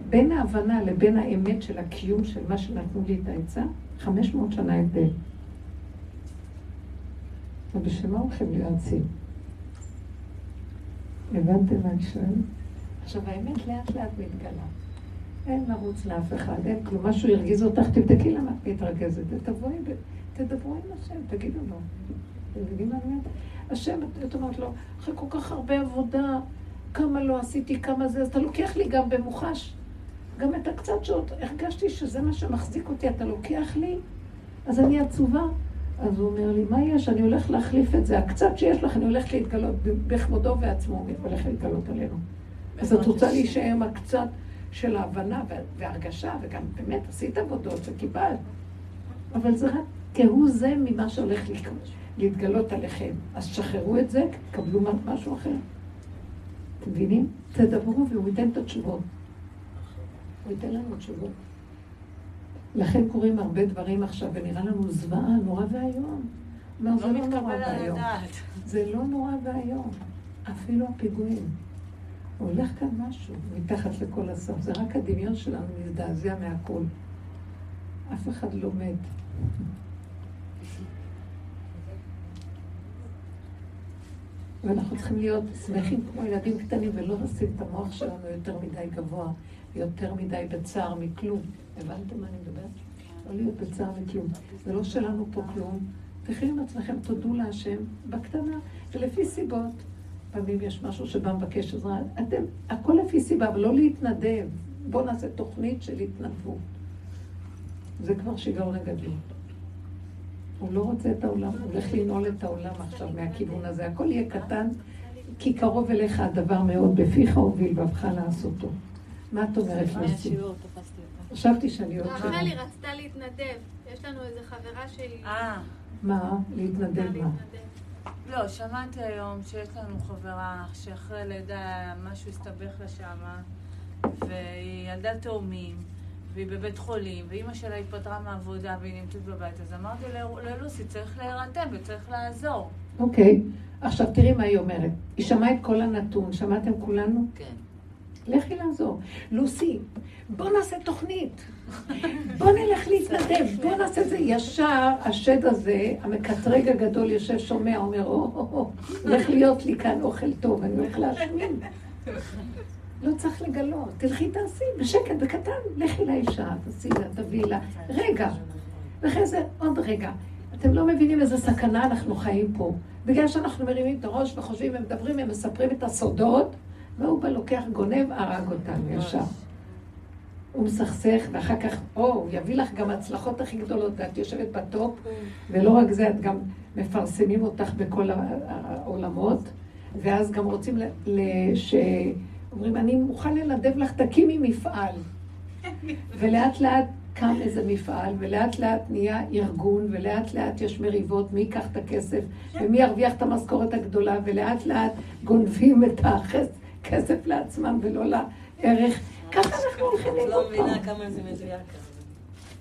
בין ההבנה לבין האמת של הקיום של מה שנתנו לי את העצה, 500 שנה הבדל. ובשביל מה הולכים ליועצים? הבנתם מה אני שואל? עכשיו, האמת לאט לאט מתגלה. אין לרוץ לאף אחד, אין כלום. משהו הרגיז אותך, תבדקי למה את מתרגזת. תבואי, תדברו עם השם, תגידו לו. אתם מבינים מה אני אומרת? השם, את אומרת לו, אחרי כל כך הרבה עבודה, כמה לא עשיתי, כמה זה, אז אתה לוקח לי גם במוחש. גם את הקצת שעות, הרגשתי שזה מה שמחזיק אותי, אתה לוקח לי, אז אני עצובה. אז הוא אומר לי, מה יש? אני הולך להחליף את זה. הקצת שיש לך, אני הולכת להתגלות, בכבודו ועצמו הוא הולך להתגלות עלינו. אז את רוצה להישאר עם הקצת של ההבנה והרגשה, וגם באמת עשית עבודות וקיבלת. אבל זה רק כהוא זה ממה שהולך להתגלות עליכם. אז שחררו את זה, קבלו משהו אחר. אתם מבינים? תדברו והוא ייתן את התשובות. הוא ייתן לנו תשובות. לכן קורים הרבה דברים עכשיו, ונראה לנו זוועה, נורא ואיום. לא זה לא נורא ואיום. זה לא נורא ואיום. אפילו הפיגועים. הולך כאן משהו מתחת לכל הסף. זה רק הדמיון שלנו מזדעזע מהכל. אף אחד לא מת. ואנחנו צריכים להיות שמחים כמו ילדים קטנים ולא לשים את המוח שלנו יותר מדי גבוה, יותר מדי בצער מכלום. הבנתם מה אני מדברת? לא להיות בצער מכלום. זה לא שלנו פה כלום. תחיו עם עצמכם, תודו להשם בקטנה, ולפי סיבות. פעמים יש משהו שבא מבקש עזרה. אתם, הכל לפי סיבה, אבל לא להתנדב. בואו נעשה תוכנית של התנדבות. זה כבר שיגעון הגדלות. הוא לא רוצה את העולם, הוא הולך לנעול את העולם עכשיו מהכיוון הזה. הכל יהיה קטן, כי קרוב אליך הדבר מאוד, בפיך הוביל בבך לעשותו. מה את אומרת לוסי? חשבתי שאני עוד שנה. רחלי רצתה להתנדב. יש לנו איזה חברה שלי. אה. מה? להתנדב מה? לא, שמעתי היום שיש לנו חברה שאחרי לידה משהו הסתבך לה שמה, והיא ילדה תאומים. והיא בבית חולים, ואימא שלה התפטרה מהעבודה והיא נמצאת בבית, אז אמרתי ללוסי, צריך להירתם וצריך לעזור. אוקיי, עכשיו תראי מה היא אומרת. היא שמעה את כל הנתון, שמעתם כולנו? כן. לכי לעזור. לוסי, בוא נעשה תוכנית. בוא נלך להתנדב, בוא נעשה את זה ישר. השד הזה, המקטרג הגדול, יושב שומע, אומר, או, הולך להיות לי כאן אוכל טוב, אני הולך להשמין. לא צריך לגלות. תלכי תעשי, בשקט, בקטן. לכי לאישה, תעשי לה, תביאי לה. רגע. ואחרי זה עוד רגע. אתם לא מבינים איזה סכנה אנחנו חיים פה. בגלל שאנחנו מרימים את הראש וחושבים ומדברים ומספרים את הסודות, והוא בא, לוקח, גונב, הרג אותנו ישר. הוא מסכסך, ואחר כך, או, הוא יביא לך גם הצלחות הכי גדולות, ואת יושבת בטופ, ולא רק זה, את גם מפרסמים אותך בכל העולמות, ואז גם רוצים ש... אומרים, אני מוכן לנדב לך, תקימי מפעל. ולאט לאט קם איזה מפעל, ולאט לאט נהיה ארגון, ולאט לאט יש מריבות, מי ייקח את הכסף, ומי ירוויח את המשכורת הגדולה, ולאט לאט גונבים את הכסף לעצמם ולא לערך. ככה אנחנו הולכים פה. את לא מבינה כמה זה מדויק.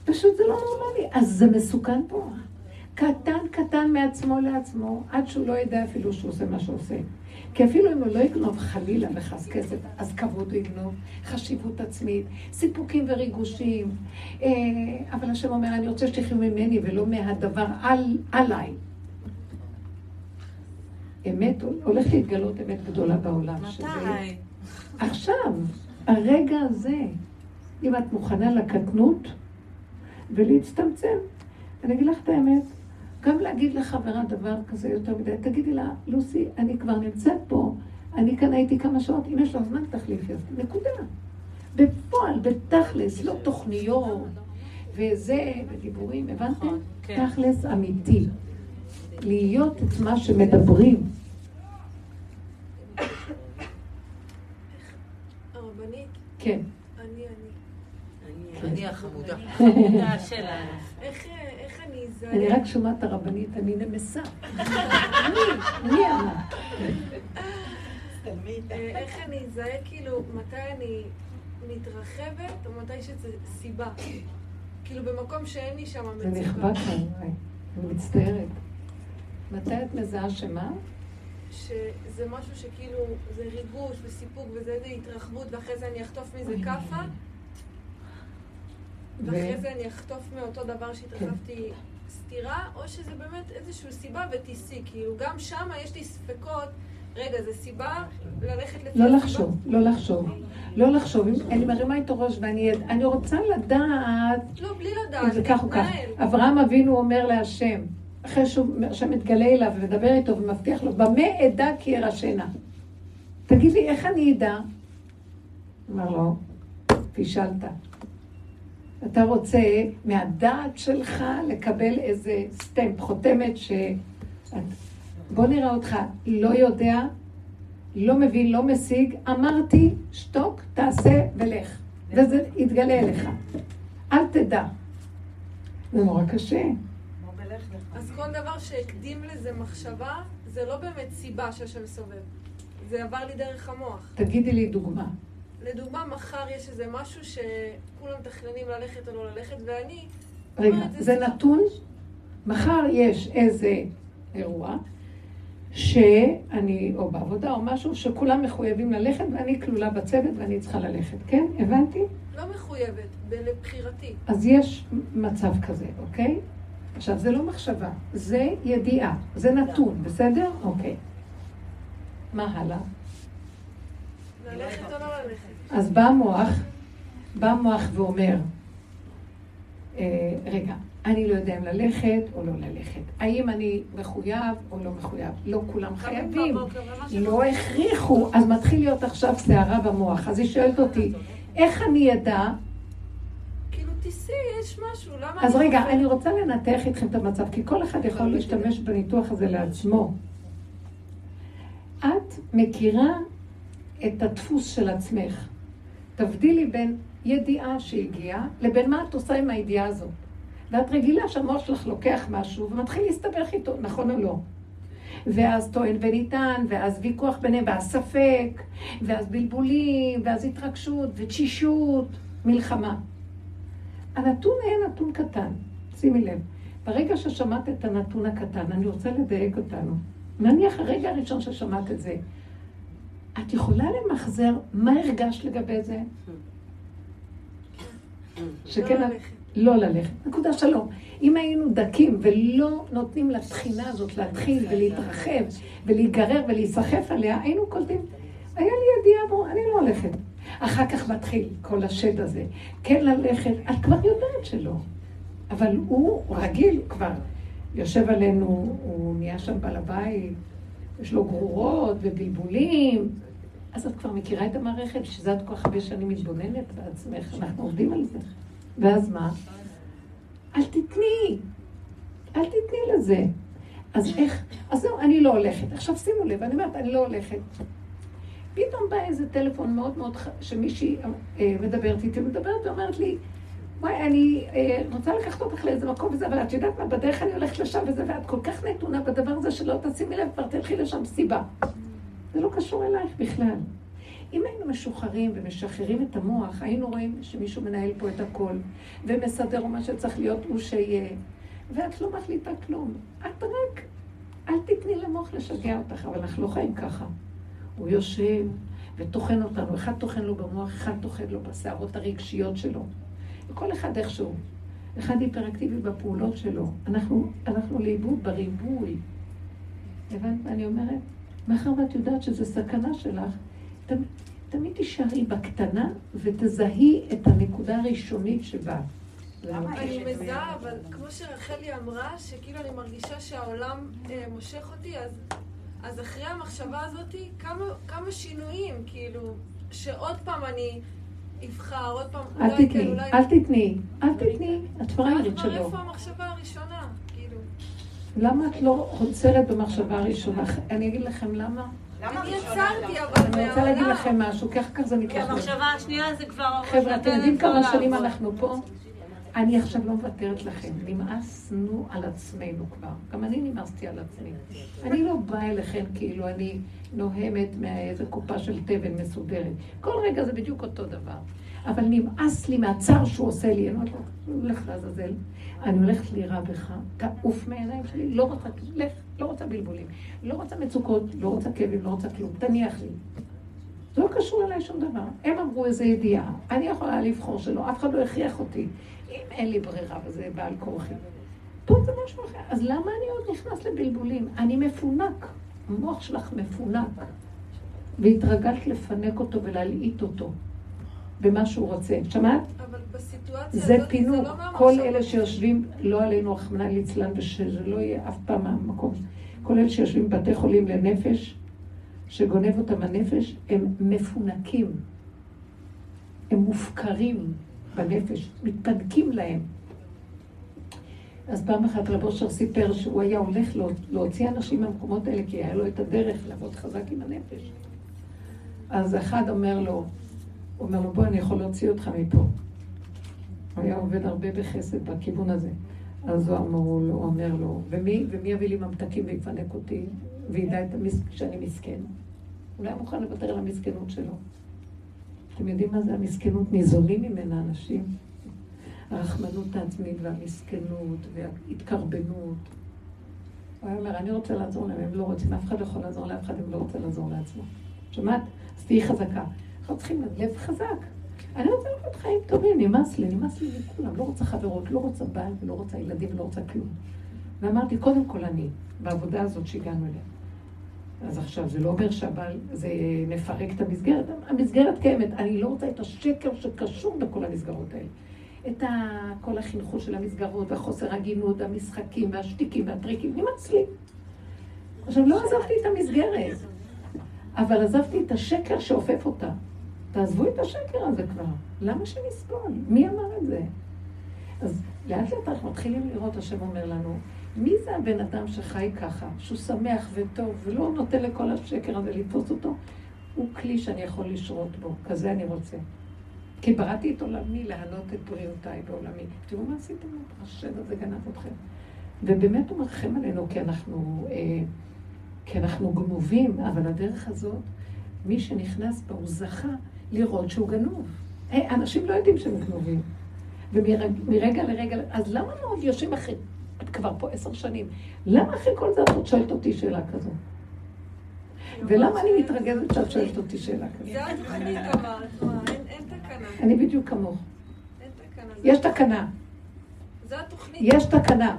פשוט זה לא נורמלי. אז זה מסוכן פה. קטן קטן מעצמו לעצמו, עד שהוא לא ידע אפילו שהוא עושה מה שהוא עושה. כי אפילו אם הוא לא יגנוב חלילה וחס כסף, אז כבוד הוא יגנוב, חשיבות עצמית, סיפוקים וריגושים. אה, אבל השם אומר, אני רוצה שתחיו ממני ולא מהדבר על, עליי. אמת, הולך להתגלות אמת גדולה בעולם. מתי? עכשיו, הרגע הזה, אם את מוכנה לקטנות ולהצטמצם. אני אגיד לך את האמת, גם להגיד לחברה דבר כזה יותר מדי, תגידי לה, לוסי, אני כבר נמצאת פה, אני כאן הייתי כמה שעות, אם יש לך זמן תחליפי, אז נקודה. בפועל, בתכלס, לא תוכניות וזה, ודיבורים, הבנתם? נכון, כן. תכלס אמיתי. להיות את מה שמדברים. הרבנית, כן. אני, החמודה. איך, איך אני אזהה? אני רק שומעת את הרבנית, אני נמסה. מי? מי אמר? אה, איך אני אזהה, כאילו, מתי אני מתרחבת, או מתי שזה סיבה? כאילו, במקום שאין לי שם זה מצוקה. נכבה כאן, וואי. אני מצטערת. מתי את מזהה שמה? שזה משהו שכאילו, זה ריגוש וסיפוק וזה איזה התרחבות, ואחרי זה אני אחטוף מזה כאפה, ואחרי זה אני אחטוף מאותו דבר שהתרחבתי סתירה, או שזה באמת איזושהי סיבה וטיסי, כאילו, גם שם יש לי ספקות, רגע, זה סיבה ללכת לפי לא? לחשוב, לא לחשוב. לא לחשוב. אני מרימה את הראש ואני אני רוצה לדעת לא, בלי לדעת, זה כך או כך. אברהם אבינו אומר להשם, אחרי שהשם מתגלה אליו ומדבר איתו ומבטיח לו, במה אדע כי ירשנה? תגיד לי, איך אני אדע? אמר לו, פישלת. אתה רוצה מהדעת שלך לקבל איזה סטמפ, חותמת ש... בוא נראה אותך, לא יודע, לא מבין, לא משיג, אמרתי, שתוק, תעשה ולך. וזה יתגלה אליך. אל תדע. זה נורא קשה. אז כל דבר שהקדים לזה מחשבה, זה לא באמת סיבה שהשם סובב. זה עבר לי דרך המוח. תגידי לי דוגמה. לדוגמה, מחר יש איזה משהו שכולם מתכננים ללכת או לא ללכת, ואני... רגע, זה סיבה. נתון, מחר יש איזה אירוע, שאני, או בעבודה או משהו, שכולם מחויבים ללכת ואני כלולה בצוות ואני צריכה ללכת, כן? הבנתי? לא מחויבת, לבחירתי. אז יש מצב כזה, אוקיי? עכשיו, זה לא מחשבה, זה ידיעה, זה נתון, בסדר? אוקיי. מה הלאה? ללכת או לא ללכת. אז בא המוח, בא המוח ואומר, אה, רגע, אני לא יודע אם ללכת או לא ללכת. האם אני מחויב או לא מחויב? לא כולם חייבים. לא הכריחו, אז מתחיל להיות עכשיו סערה במוח. אז היא שואלת אותי, איך אני אדע? כאילו, תיסעי, יש משהו, למה... אז רגע? אני רוצה לנתח איתכם את המצב, כי כל אחד יכול להשתמש בניתוח הזה לעצמו. את מכירה את הדפוס של עצמך. תבדילי בין ידיעה שהגיעה לבין מה את עושה עם הידיעה הזאת. ואת רגילה שהמוח שלך לוקח משהו ומתחיל להסתבך איתו, נכון או לא? ואז טוען וניתן, ואז ויכוח ביניהם, ואז ספק, ואז בלבולים, ואז התרגשות ותשישות, מלחמה. הנתון היה נתון קטן, שימי לב. ברגע ששמעת את הנתון הקטן, אני רוצה לדייק אותנו. נניח הרגע הראשון ששמעת את זה, את יכולה למחזר מה הרגשת לגבי זה? שכן, לא ללכת. לא ללכת. נקודה שלום. אם היינו דקים ולא נותנים לתחינה הזאת להתחיל ולהתרחב ולהיגרר ולהיסחף עליה, היינו קולטים, היה לי ידיעה אני לא הולכת. אחר כך מתחיל כל השד הזה. כן ללכת, את כבר יודעת שלא. אבל הוא רגיל כבר, יושב עלינו, הוא נהיה שם בעל הבית, יש לו גרורות ובלבולים. אז את כבר מכירה את המערכת, בשביל זה את כל כך הרבה שנים מתבוננת בעצמך, אנחנו עובדים על זה. ואז מה? אל תתני, אל תתני לזה. אז איך, אז זהו, אני לא הולכת. עכשיו שימו לב, אני אומרת, אני לא הולכת. פתאום בא איזה טלפון מאוד מאוד, שמישהי אה, מדברת איתי, מדברת ואומרת לי, וואי, אני אה, רוצה לקחת אותך לאיזה מקום וזה, אבל את יודעת מה, בדרך אני הולכת לשם וזה, ואת כל כך נתונה בדבר הזה שלא תשימי לב, כבר תלכי לשם סיבה. זה לא קשור אלייך בכלל. אם היינו משוחררים ומשחררים את המוח, היינו רואים שמישהו מנהל פה את הכל, ומסדר מה שצריך להיות הוא שיהיה, ואת לא מחליטה כלום. את רק, אל תתני למוח לשגע אותך, אבל אנחנו לא חיים ככה. הוא יושב וטוחן אותנו, אחד טוחן לו במוח, אחד טוחן לו בסערות הרגשיות שלו. וכל אחד איכשהו. אחד היפראקטיבי בפעולות שלו. אנחנו, אנחנו לאיבוד בריבוי. הבנת מה אני אומרת? מאחר ואת יודעת שזו סכנה שלך, תמיד, תמיד תישארי בקטנה ותזהי את הנקודה הראשונית שבה. אני מזהה, אבל כמו שרחלי אמרה, שכאילו אני מרגישה שהעולם אה, מושך אותי, אז, אז אחרי המחשבה הזאת, כמה, כמה שינויים, כאילו, שעוד פעם אני אבחר, עוד פעם, אל תתני, כן. אל תתני, אל תתני, את פראיירית כבר שלו. איפה המחשבה הראשונה, כאילו. למה את לא עוצרת במחשבה הראשונה? אני אגיד לכם למה. אני יצרתי, אבל אני רוצה להגיד לכם משהו, כי אחר כך זה כי מתלכלך. המחשבה השנייה זה כבר... חבר'ה, אתם יודעים כמה שנים. אנחנו פה? אני עכשיו לא מוותרת לכם, נמאסנו על עצמנו כבר. גם אני נמאסתי על עצמי. אני לא באה אליכם כאילו אני נוהמת מאיזה קופה של תבן מסודרת. כל רגע זה בדיוק אותו דבר. אבל נמאס לי מהצער שהוא עושה לי. אני לך לעזאזל. אני הולכת לירה בך, תעוף מהעיניים שלי, לא רוצה, לך, לא רוצה בלבולים. לא רוצה מצוקות, לא רוצה כאבים, לא רוצה כלום. תניח לי. זה לא קשור אליי שום דבר. הם אמרו איזו ידיעה, אני יכולה לבחור שלא, אף אחד לא הכריח אותי. אם אין לי ברירה וזה בעל כורחי. פה זה משהו אחר. אז למה אני עוד נכנס לבלבולים? אני מפונק. המוח שלך מפונק. והתרגלת לפנק אותו ולהלעיט אותו במה שהוא רוצה. שמעת? אבל בסיטואציה זה הזאת פינוק. לא מהמחשבה כל. אלה שיושבים, לא עלינו רחמנא ליצלן, ושזה לא יהיה אף פעם מהמקום. כל אלה שיושבים בבתי חולים לנפש, שגונב אותם הנפש, הם מפונקים. הם מופקרים בנפש, מתפנקים להם. אז פעם אחת רב אושר סיפר שהוא היה הולך לה- להוציא אנשים מהמקומות האלה, כי היה לו את הדרך לעבוד חזק עם הנפש. אז אחד אומר לו, הוא אומר לו, בוא, אני יכול להוציא אותך מפה. הוא היה עובד הרבה בחסד בכיוון הזה. אז הוא אומר לו, ומי, ומי יביא לי ממתקים ויפנק אותי, וידע המס... שאני מסכן? הוא לא היה מוכן לוותר על המסכנות שלו. אתם יודעים מה זה המסכנות? ניזונים ממנה אנשים. הרחמנות העצמית והמסכנות וההתקרבנות. הוא היה אומר, אני רוצה לעזור להם, הם לא רוצים, אף אחד לא יכול לעזור לאף אחד, הם לא רוצה לעזור לעצמו. שמעת? אז תהיי חזקה. אנחנו צריכים לב חזק. אני רוצה לחיות חיים טובים, נמאס לי, נמאס לי מכולם. לא רוצה חברות, לא רוצה בעל ולא רוצה ילדים ולא רוצה כלום. ואמרתי, קודם כל אני, בעבודה הזאת שהגענו אליה. אז עכשיו, זה לא אומר שהבעל, זה נפרק את המסגרת, המסגרת קיימת. אני לא רוצה את השקר שקשור בכל המסגרות האלה. את ה... כל החינכות של המסגרות, והחוסר הגינות, המשחקים, והשטיקים, והטריקים, נמאס לי. עכשיו, לא עזבתי את המסגרת, אבל עזבתי את השקר שאופף אותה. תעזבו את השקר הזה כבר. למה שנסבול? מי אמר את זה? אז לאט לאט אנחנו מתחילים לראות, השם אומר לנו, מי זה הבן אדם שחי ככה, שהוא שמח וטוב, ולא נותן לכל השקר הזה לתפוס אותו? הוא כלי שאני יכול לשרות בו, כזה אני רוצה. כי בראתי את עולמי להנות את בריאותיי בעולמי. תראו מה עשיתם השד הזה גנב אתכם. ובאמת הוא מרחם עלינו, כי אנחנו, אה, כי אנחנו גנובים, אבל הדרך הזאת, מי שנכנס בה, הוא זכה לראות שהוא גנוב. אה, אנשים לא יודעים שהם גנובים. ומרגע לרגע, אז למה לא יושבים אחרי, את כבר פה עשר שנים, למה אחרי כל זה את שואלת אותי שאלה כזו? ולמה אני מתרגזת שאת שואלת אותי שאלה כזו? זה התוכנית אמרת, אין- תקנה. אני בדיוק כמוך. יש תקנה, זה התוכנית. יש תקנה.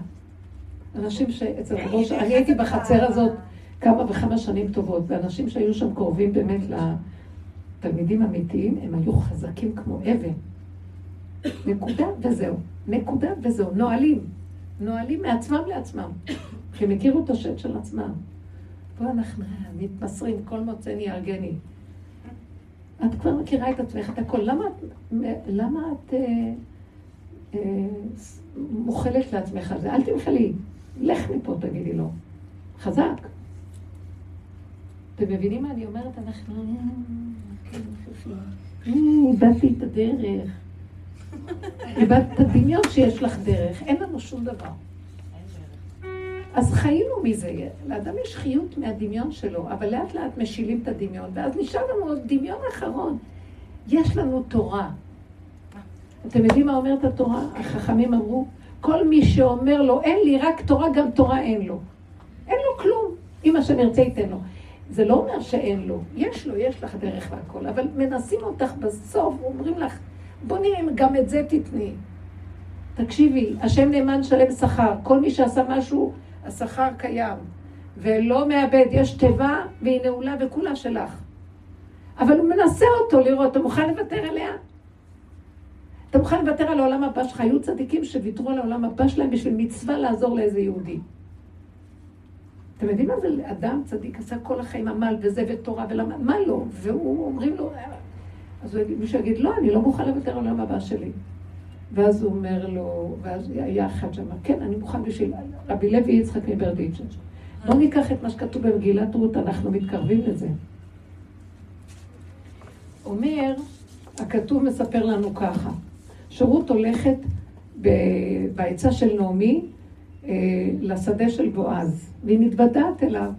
אנשים שאצל ראש, אני הייתי בחצר הזאת כמה וכמה שנים טובות, ואנשים שהיו שם קרובים באמת לתלמידים אמיתיים, הם היו חזקים כמו אבן. נקודה וזהו. נקודה וזהו. נועלים. נועלים מעצמם לעצמם. הם הכירו את השד של עצמם. פה אנחנו מתמסרים, כל מוצאני יהרגני. את כבר מכירה את עצמך, את הכל. למה למה את אה, אה, מוחלת לעצמך על זה? אל תמחלי. לך מפה, תגידי לו. חזק. אתם מבינים מה אני אומרת? אנחנו... אה, איבדתי את הדרך. איבדת את הדמיון שיש לך דרך. אין לנו שום דבר. אז חיינו מזה. לאדם יש חיות מהדמיון שלו, אבל לאט לאט משילים את הדמיון, ואז נשאר לנו עוד דמיון אחרון. יש לנו תורה. אתם יודעים מה אומרת התורה? החכמים אמרו, כל מי שאומר לו, אין לי רק תורה, גם תורה אין לו. אין לו כלום. אם השם ירצה ייתן לו. זה לא אומר שאין לו. יש לו, יש לך דרך והכל, אבל מנסים אותך בסוף, אומרים לך, בוא נראה אם גם את זה תתני. תקשיבי, השם נאמן שלם שכר. כל מי שעשה משהו, השכר קיים. ולא מאבד, יש תיבה והיא נעולה וכולה שלך. אבל הוא מנסה אותו לראות, אתה מוכן לוותר עליה? אתה מוכן לוותר על העולם הבא שלך? היו צדיקים שוויתרו על העולם הבא שלהם בשביל מצווה לעזור לאיזה יהודי. אתם יודעים מה זה אדם צדיק עשה כל החיים עמל וזה ותורה ולמה, מה לא? והוא אומרים לו, אז מישהו יגיד, לא, אני לא מוכן לוותר על העולם הבא שלי. ואז הוא אומר לו, ואז היה אחד שאמר, כן, אני מוכן בשביל רבי לוי יצחק מברדיצ'ן. בואו ניקח את מה שכתוב במגילת רות, אנחנו מתקרבים לזה. אומר, הכתוב מספר לנו ככה, שרות הולכת בעצה של נעמי אה, לשדה של בועז, והיא מתוודעת אליו.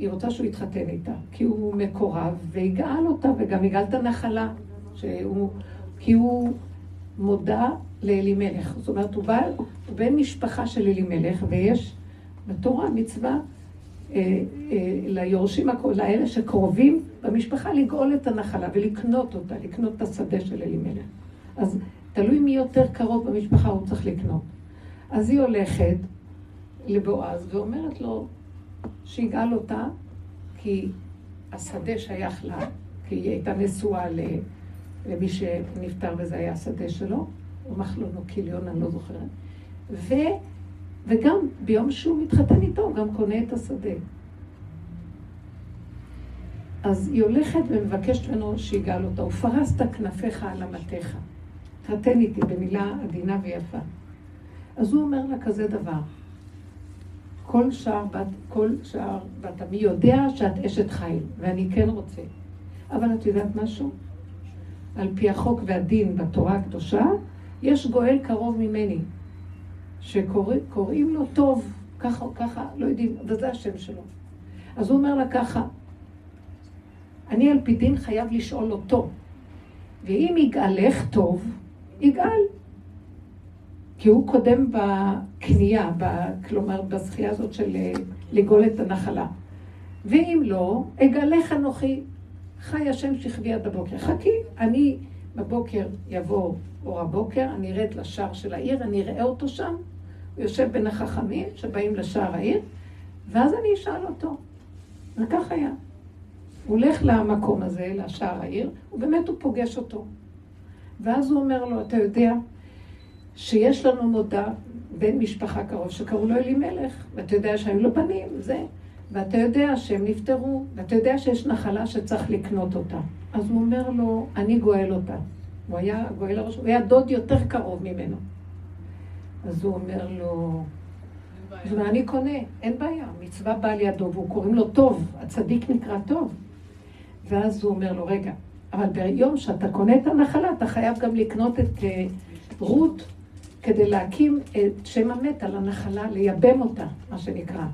היא רוצה שהוא יתחתן איתה, כי הוא מקורב, ויגאל אותה, וגם יגאל את הנחלה, שהוא, כי הוא מודע לאלימלך. זאת אומרת, הוא, בא, הוא בן משפחה של אלימלך, ויש בתורה מצווה אה, אה, ליורשים, לאלה שקרובים במשפחה, לגאול את הנחלה ולקנות אותה, לקנות את השדה של אלימלך. אז תלוי מי יותר קרוב במשפחה הוא צריך לקנות. אז היא הולכת לבועז ואומרת לו שיגאל אותה, כי השדה שייך לה, כי היא הייתה נשואה למי שנפטר וזה היה השדה שלו, או מחלון או קיליון, אני לא זוכרת. ו, וגם ביום שהוא מתחתן איתו, הוא גם קונה את השדה. אז היא הולכת ומבקשת ממנו שיגאל אותה, ופרסת כנפיך על אמתיך. תחתן איתי במילה עדינה ויפה. אז הוא אומר לה כזה דבר, כל שער בת, כל שער בת עמי יודע שאת אשת חיים, ואני כן רוצה. אבל את יודעת משהו? על פי החוק והדין בתורה הקדושה, יש גואל קרוב ממני, שקוראים לו טוב, ככה או ככה, לא יודעים, וזה השם שלו. אז הוא אומר לה ככה, אני על פי דין חייב לשאול אותו, ואם יגאלך טוב, יגאל. כי הוא קודם בקנייה, ב, כלומר בזכייה הזאת של אה, לגאול את הנחלה. ואם לא, אגלך אנוכי, חי השם שכבי עד הבוקר. חכי, אני בבוקר יבוא אור הבוקר, אני ארד לשער של העיר, אני אראה אותו שם, הוא יושב בין החכמים שבאים לשער העיר, ואז אני אשאל אותו. וכך היה. הוא הולך למקום הזה, לשער העיר, ובאמת הוא פוגש אותו. ואז הוא אומר לו, אתה יודע שיש לנו מודע בן משפחה קרוב שקראו לו אלימלך, ואתה יודע שהיו לו בנים, זה, ואתה יודע שהם נפטרו, ואתה יודע שיש נחלה שצריך לקנות אותה. אז הוא אומר לו, אני גואל אותה. הוא היה גואל הראשון, הוא היה דוד יותר קרוב ממנו. אז הוא אומר לו, אז אומר, אני קונה, אין בעיה, מצווה באה לידו, והוא קוראים לו טוב, הצדיק נקרא טוב. ואז הוא אומר לו, רגע, אבל ביום שאתה קונה את הנחלה, אתה חייב גם לקנות את אה, רות כדי להקים את שם המת על הנחלה, לייבם אותה, מה שנקרא.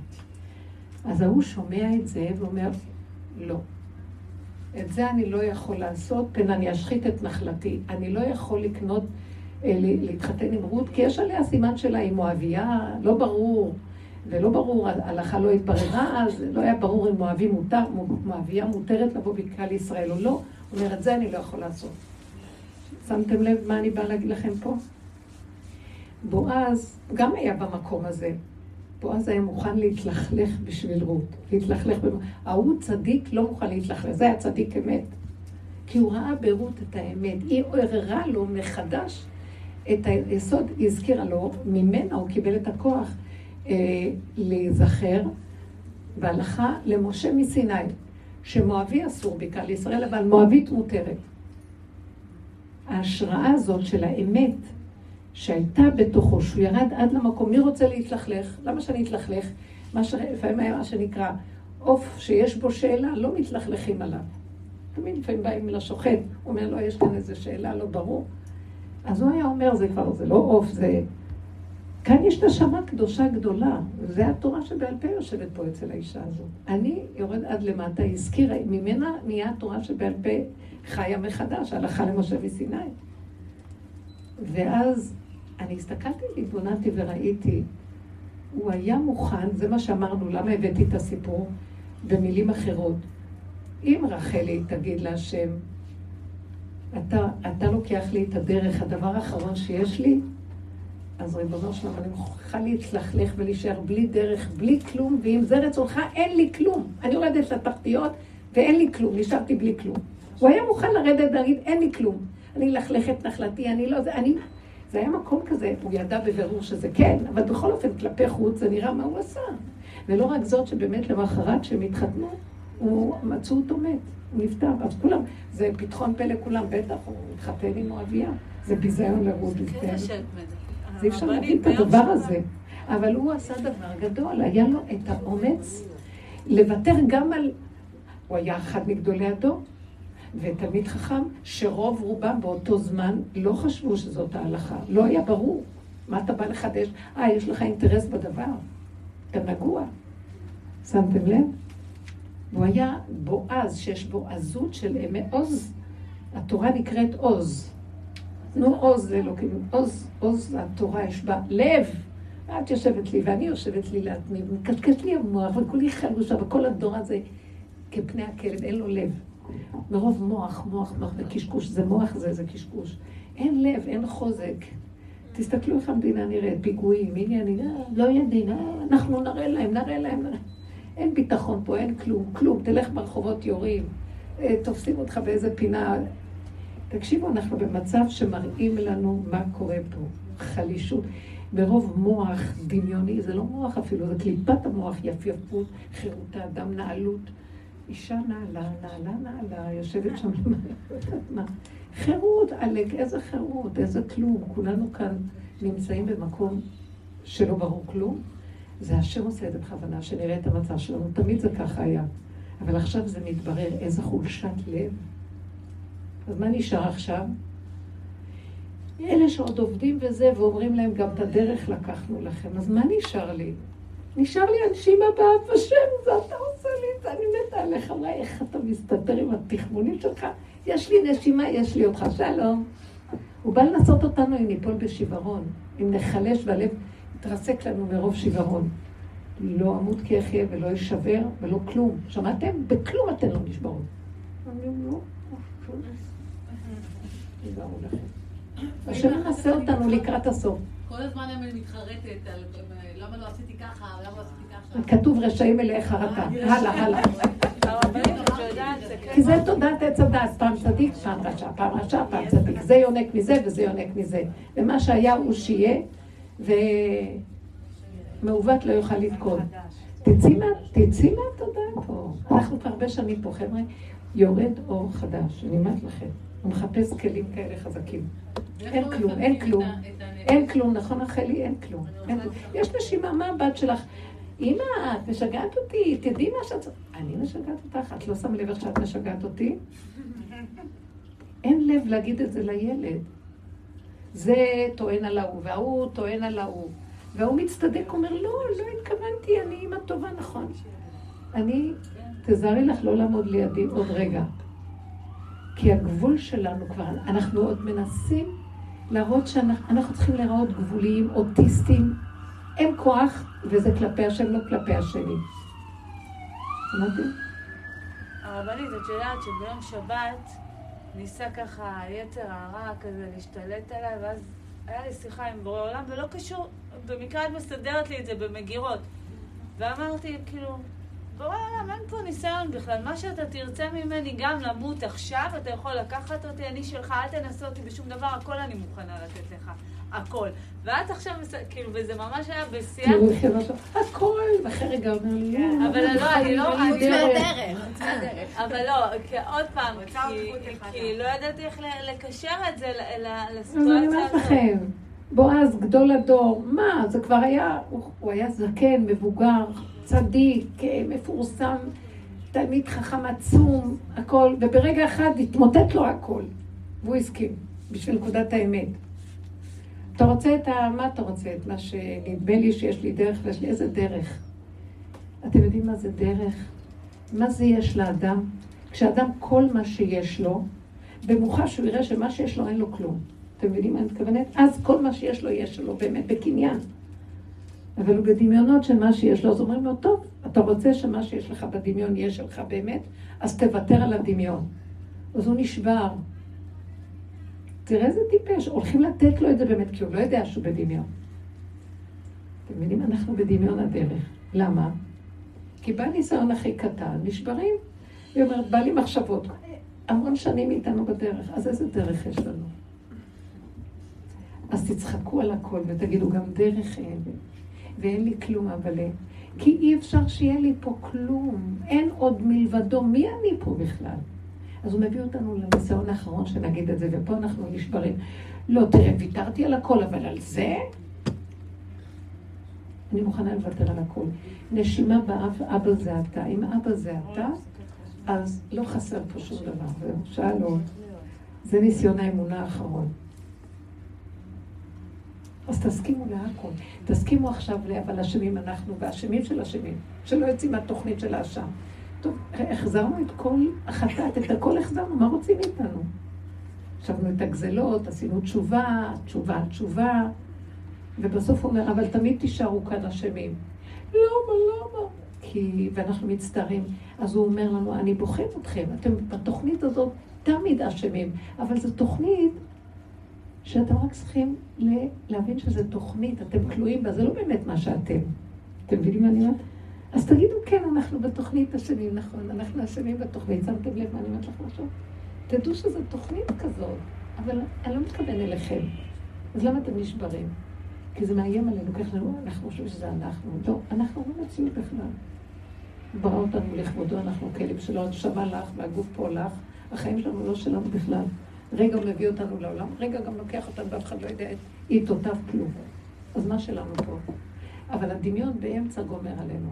אז ההוא שומע את זה ואומר, לא. את זה אני לא יכול לעשות, פן אני אשחית את נחלתי. אני לא יכול לקנות, אה, להתחתן עם רות, כי יש עליה סימן שלה, היא מואביה, לא ברור. ולא ברור, ההלכה לא התבררה אז, לא היה ברור אם מואבי מותר, מואביה מותרת לבוא בקהל ישראל או לא. הוא אומר, את זה אני לא יכול לעשות. שמתם לב מה אני באה להגיד לכם פה? בועז גם היה במקום הזה. בועז היה מוכן להתלכלך בשביל רות. להתלכלך, ההוא צדיק לא מוכן להתלכלך, זה היה צדיק אמת. כי הוא ראה ברות את האמת. היא עוררה לו מחדש את היסוד, היא הזכירה לו, ממנה הוא קיבל את הכוח. אה, להיזכר בהלכה למשה מסיני, שמואבי אסור בקהל ישראל, אבל מואבית מותרת. ההשראה הזאת של האמת שהייתה בתוכו, שהוא ירד עד למקום, מי רוצה להתלכלך? למה שאני אתלכלך? מה שלפעמים היה מה שנקרא עוף שיש בו שאלה, לא מתלכלכים עליו. תמיד לפעמים באים לשוחט, אומר לו, יש כאן איזו שאלה לא ברור. אז הוא היה אומר, זה כבר, זה לא עוף, זה כאן יש נשמה קדושה גדולה, וזו התורה שבעל פה יושבת פה אצל האישה הזאת. אני יורד עד למטה, היא הזכירה, ממנה נהיה התורה שבעל פה חיה מחדש, הלכה למשה מסיני. ואז אני הסתכלתי, התבוננתי וראיתי, הוא היה מוכן, זה מה שאמרנו, למה הבאתי את הסיפור במילים אחרות. אם רחלי תגיד להשם, אתה, אתה לוקח לי את הדרך, הדבר האחרון שיש לי, אז ריבונו שלום, אני מוכרחה להתלכלך ולהישאר בלי דרך, בלי כלום, ואם זה רצונך, אין לי כלום. אני יורדת לתחתיות ואין לי כלום, נשארתי בלי כלום. הוא היה מוכן לרדת ולהגיד, אין לי כלום. אני אלכלך את נחלתי, אני לא... זה, אני... זה היה מקום כזה, הוא ידע בבירור שזה כן, אבל בכל אופן, כלפי חוץ זה נראה מה הוא עשה. ולא רק זאת, שבאמת למחרת כשהם התחתנו, הוא, מצאו אותו מת, הוא נפטר, אז כולם, זה פתחון פה לכולם, בטח, הוא מתחתן עם אוהביה, זה ביזיון לרות. כן, זה אי אפשר להגיד את הדבר הזה. אבל הוא עשה דבר גדול, היה לו את האומץ לוותר גם על... הוא היה אחד מגדולי הדור, ותלמיד חכם, שרוב רובם באותו זמן לא חשבו שזאת ההלכה. לא היה ברור. מה אתה בא לחדש? אה, יש לך אינטרס בדבר. אתה נגוע. שמתם לב? הוא היה בועז, שיש בו עזות של עוז. התורה נקראת עוז. נו, עוז זה לא כאילו, עוז, עוז התורה יש בה לב. את יושבת לי ואני יושבת לי לעצמי, ומקשקש לי המוח, וכולי חלושה, וכל הדור הזה כפני הכלב, אין לו לב. מרוב מוח, מוח, מוח וקשקוש, זה מוח זה, זה קשקוש. אין לב, אין חוזק. תסתכלו איך המדינה נראית, פיגועים, עניינים, אה, לא יודעים, אה, אנחנו נראה להם, נראה להם. אין ביטחון פה, אין כלום, כלום. תלך ברחובות יורים, אה, תופסים אותך באיזה פינה. תקשיבו, אנחנו במצב שמראים לנו מה קורה פה. חלישות. ברוב מוח דמיוני, זה לא מוח אפילו, זה קליפת המוח, יפייפות, חירות האדם, נעלות. אישה נעלה, נעלה, נעלה, יושבת שם למעלה, חירות, עלק, איזה חירות, איזה כלום. כולנו כאן נמצאים במקום שלא ברור כלום. זה השם עושה את זה בכוונה, שנראה את המצב שלנו. תמיד זה ככה היה. אבל עכשיו זה מתברר איזה חולשת לב. אז מה נשאר עכשיו? אלה שעוד עובדים וזה, ואומרים להם גם את הדרך לקחנו לכם. אז מה נשאר לי? נשאר לי אנשים הבאה בשם, זה אתה עושה לי את זה, אני מתה עליך, מה, איך אתה מסתדר עם התחמונים שלך? יש לי נשימה, יש לי אותך, שלום. הוא בא לנסות אותנו אם ניפול בשיוורון, אם נחלש והלב יתרסק לנו מרוב שיוורון. לא אמות כי אחיה ולא אשבר ולא כלום. שמעתם? בכלום אתן לא נשברות. לא, לכם. השם מנסה אותנו לקראת הסוף. כל הזמן אני מתחרטת על למה לא עשיתי ככה, למה לא עשיתי ככה. כתוב רשעים מלאי חרטה. הלאה, הלאה. כן. כי זה תודעת עץ הדעת, פעם צדיק, פעם רשע, פעם רשע, פעם צדיק. זה יונק מזה וזה יונק מזה. ומה שהיה הוא שיהיה, ומעוות לא יוכל לתקון. תצאי מהתודעה פה. אנחנו כבר הרבה שנים פה, חבר'ה. יורד אור חדש, אני אומרת לכם. הוא מחפש כלים כאלה חזקים. אין כלום, אין כלום. אין כלום, נכון רחלי? אין כלום. אין כלום. יש נשימה, מה הבת שלך? אמא, את משגעת אותי, תדעי מה שאת... אני משגעת אותך, את לא שמה לב איך שאת משגעת אותי? אין לב להגיד את זה לילד. זה טוען על ההוא, וההוא טוען על ההוא. וההוא מצטדק, אומר, לא, לא התכוונתי, אני אימא טובה, נכון. אני, תזהרי לך לא לעמוד לידי עוד רגע. כי הגבול שלנו כבר, אנחנו עוד מנסים להראות שאנחנו צריכים להיראות גבוליים, אוטיסטים. אין כוח, וזה כלפי השם, לא כלפי השני. שמעתם? הרבנית, את יודעת שביום שבת ניסה ככה יצר הרע כזה להשתלט עליי, ואז היה לי שיחה עם בורא עולם, ולא קשור, במקרה את מסדרת לי את זה במגירות. ואמרתי, כאילו, בורא עולם, אין פה ניסיון בכלל. מה שאתה תרצה ממני גם למות עכשיו, אתה יכול לקחת אותי, אני שלך, אל תנסה אותי בשום דבר, הכל אני מוכנה לתת לך. הכל. ואת עכשיו, כאילו, וזה ממש היה בשיח. כאילו, הכל, ואחרי רגע אומר לי, כן, אבל לא, אני לא... חוץ מהדרך. אבל לא, כי עוד פעם, כי לא ידעתי איך לקשר את זה לסיטואציה הזאת. אז אני אומרת לכם, בועז, גדול הדור, מה, זה כבר היה, הוא היה זקן, מבוגר, צדיק, מפורסם, תלמיד חכם עצום, הכל, וברגע אחד התמוטט לו הכל, והוא הסכים, בשביל נקודת האמת. אתה רוצה את ה... מה אתה רוצה? את מה שנדמה לי שיש לי דרך ויש לי... איזה דרך? אתם יודעים מה זה דרך? מה זה יש לאדם? כשאדם כל מה שיש לו, במוחש שהוא יראה שמה שיש לו אין לו כלום. אתם מבינים מה אני מתכוונת? אז כל מה שיש לו יש לו באמת בקניין. אבל הוא בדמיונות של מה שיש לו, אז אומרים לו, טוב, אתה רוצה שמה שיש לך בדמיון יהיה שלך באמת, אז תוותר על הדמיון. אז הוא נשבר. תראה איזה טיפש, הולכים לתת לו את זה באמת, כי הוא לא יודע שהוא בדמיון. אתם מבינים? אנחנו בדמיון הדרך. למה? כי בא ניסיון הכי קטן, נשברים. היא אומרת, בא לי מחשבות. המון שנים איתנו בדרך, אז איזה דרך יש לנו? אז תצחקו על הכל ותגידו, גם דרך אין, ואין לי כלום, אבל כי אי אפשר שיהיה לי פה כלום. אין עוד מלבדו. מי אני פה בכלל? אז הוא מביא אותנו לניסיון האחרון שנגיד את זה, ופה אנחנו נשברים. לא, תראה, ויתרתי על הכל, אבל על זה? אני מוכנה לוותר על הכל. נשימה באב, אבא זה אתה. אם אבא זה אתה, אז לא חסר פה שום דבר. זהו, שלום. זה ניסיון האמונה האחרון. אז תסכימו להכל. תסכימו עכשיו לאבל אשמים אנחנו ואשמים של אשמים, שלא יוצאים מהתוכנית של האשם. טוב, החזרנו את כל החטאת, את הכל החזרנו, מה רוצים מאיתנו? ישבנו את הגזלות, עשינו תשובה, תשובה, תשובה, ובסוף הוא אומר, אבל תמיד תישארו כאן אשמים. למה, למה? כי, ואנחנו מצטערים. אז הוא אומר לנו, אני בוחן אתכם, אתם בתוכנית הזאת תמיד אשמים, אבל זו תוכנית שאתם רק צריכים להבין שזו תוכנית, אתם תלויים בה, זה לא באמת מה שאתם. אתם מבינים מה אני אומרת? אז תגידו, כן, אנחנו בתוכנית אשמים, נכון, אנחנו אשמים בתוכנית. שמתם לב מה אני אומרת לך עכשיו? תדעו שזו תוכנית כזאת, אבל אני לא מתכוון אליכם. אז למה אתם נשברים? כי זה מאיים עלינו, לנו, אנחנו חושבים שזה אנחנו. לא, אנחנו לא מציאות בכלל. הוא ברא אותנו לכבודו, אנחנו כלים שלו, הנשמה לך והגוף פה לך, החיים שלנו לא שלנו בכלל. רגע הוא מביא אותנו לעולם, רגע גם לוקח אותנו ואף אחד לא יודע את עיתותיו כלום. אז מה שלנו פה? אבל הדמיון באמצע גומר עלינו.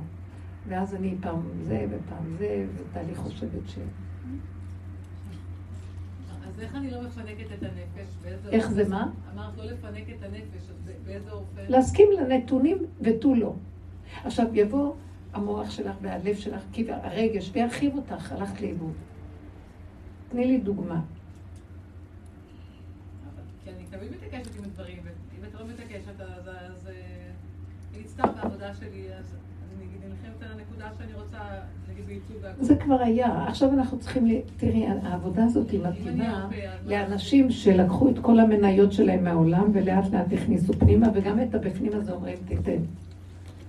ואז אני פעם זה ופעם זה, וטלי חושבת ש... אז איך אני לא מפנקת את הנפש? איך זה מה? אמרת לא לפנק את הנפש, אז באיזה אופן? להסכים לנתונים ותו לא. עכשיו יבוא המוח שלך והלב שלך, כי הרגש, וירחיב אותך, הלכת לאיבוד. תני לי דוגמה. תמיד מתעקשת עם הדברים, ואם את לא מתעקשת, אז נגיד סתם בעבודה שלי, אז אני נלחמת על הנקודה שאני רוצה, נגיד בייצוג זה כבר היה. עכשיו אנחנו צריכים, תראי, העבודה הזאת היא מתאימה לאנשים שלקחו את כל המניות שלהם מהעולם ולאט לאט הכניסו פנימה, וגם את הבפנים הזה אומרים, תיתן.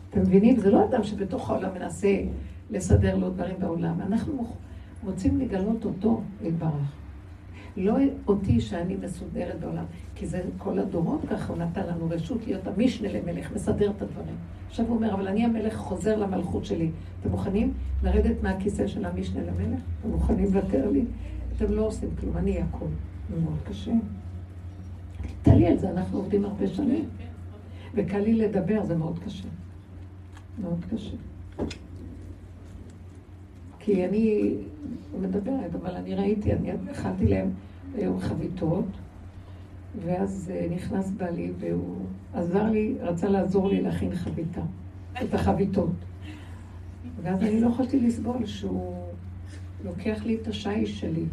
אתם מבינים? זה לא אדם שבתוך העולם מנסה לסדר לו דברים בעולם. אנחנו רוצים לגלות אותו, יתברך. לא אותי שאני מסודרת בעולם, כי זה כל הדורות ככה, הוא נתן לנו רשות להיות המשנה למלך, מסדר את הדברים. עכשיו הוא אומר, אבל אני המלך חוזר למלכות שלי. אתם מוכנים לרדת מהכיסא של המשנה למלך? אתם מוכנים לוותר לי? אתם לא עושים כלום, אני הכל. זה מאוד קשה. תעלי על זה, אנחנו עובדים הרבה שנים. וקל לי לדבר, זה מאוד קשה. מאוד קשה. כי אני מדברת, אבל אני ראיתי, אני הכנתי להם היום חביתות, ואז אה, נכנס בעלי והוא עזר לי, רצה לעזור לי להכין חביתה, את החביתות. ואז אני לא יכולתי לסבול שהוא לוקח לי את השיש שלי.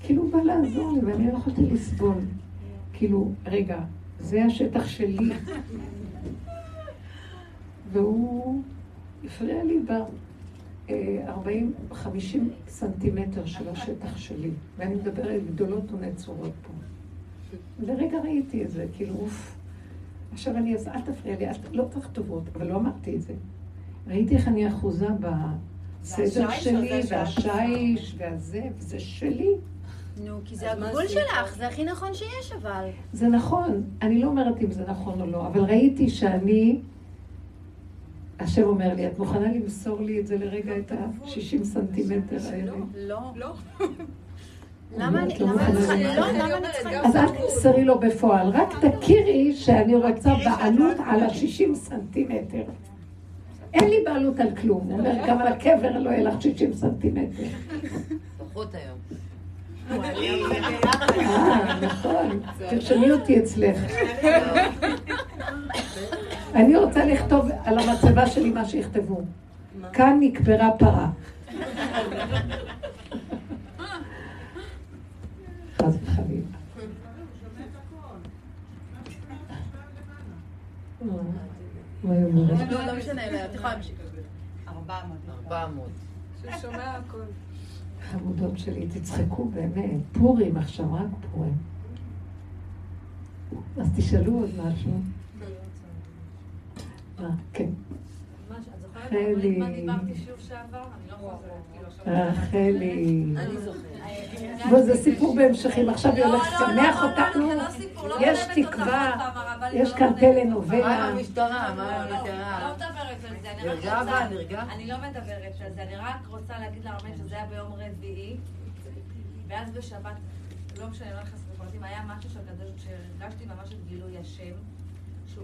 כאילו הוא בא לעזור לי ואני לא יכולתי לסבול. כאילו, רגע, זה השטח שלי. והוא הפריע לי ב... 40-50 סנטימטר של השטח שלי, ואני מדברת גדולות ונצורות פה. לרגע ראיתי את זה, כאילו, אוף. עכשיו אני, אז אל תפריע לי, לא צריך טובות, אבל לא אמרתי את זה. ראיתי איך אני אחוזה בסדר שלי, והשיש, והזה, וזה שלי. נו, כי זה הגבול שלך, זה הכי נכון שיש אבל. זה נכון, אני לא אומרת אם זה נכון או לא, אבל ראיתי שאני... השם אומר לי, את מוכנה למסור לי את זה לרגע, את ה-60 סנטימטר האלה? לא. לא. למה אני צריכה... אז אל תמסרי לו בפועל, רק תכירי שאני רוצה בעלות על ה-60 סנטימטר. אין לי בעלות על כלום. הוא אומר, גם על הקבר לא יהיה לך 60 סנטימטר. פחות היום. אה, נכון. תרשמי אותי אצלך. אני רוצה לכתוב על המצבה שלי מה שיכתבו. כאן נקברה פרה. חס וחלילה. לא משנה, את יכולה להמשיך. 400. 400. ששומע הכל. חמודות שלי, תצחקו באמת. פורים עכשיו, רק פורים. אז תשאלו עוד משהו. אה, כן. את זוכרת רחלי. מה דיברתי שיעור שעבר? אני לא חוזרת, כאילו עכשיו... רחלי. אני זוכרת. בוא, זה סיפור בהמשכים, עכשיו היא לא, הולכת לא, לשמח לא, לא, אותנו. לא לא יש תקווה, יש לא כאן מלמדת. מה טלנובלה. עם המשטרה? מה עם לא, המשטרה? לא מדברת על זה, אני רק נרגע רוצה... אבל, נרגע? אני לא מדברת על זה, אני רק רוצה להגיד לרבנית שזה היה ביום רביעי, ואז בשבת, לא משנה, לא נכנס לפרטים, היה משהו שהרגשתי ממש את גילוי השם,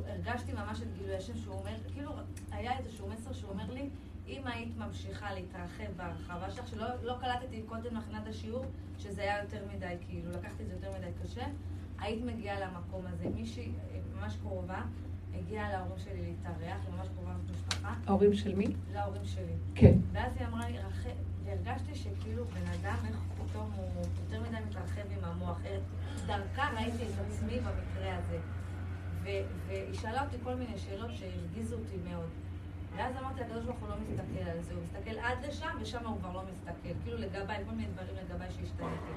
הרגשתי ממש את גילוי השם, שהוא אומר, כאילו, היה איזשהו מסר שהוא אומר לי, אם היית ממשיכה להתרחב בהרחבה שלך, שלא לא קלטתי קודם להכנת השיעור, שזה היה יותר מדי, כאילו, לקחתי את זה יותר מדי קשה, היית מגיעה למקום הזה. מישהי ממש קרובה הגיעה להורים שלי להתארח, היא ממש קרובה משפחה, ההורים של מי? להורים שלי. כן. ואז היא אמרה לי, רחל, והרגשתי שכאילו בן אדם, איך פתאום הוא יותר מדי מתרחב עם המוח. דרכה ראיתי את עצמי במקרה הזה. והיא שאלה אותי כל מיני שאלות שהרגיזו אותי מאוד. ואז אמרתי, הקדוש ברוך הוא לא מסתכל על זה, הוא מסתכל עד לשם, ושם הוא כבר לא מסתכל. כאילו לגביי, כל מיני דברים לגביי שהשתניתי.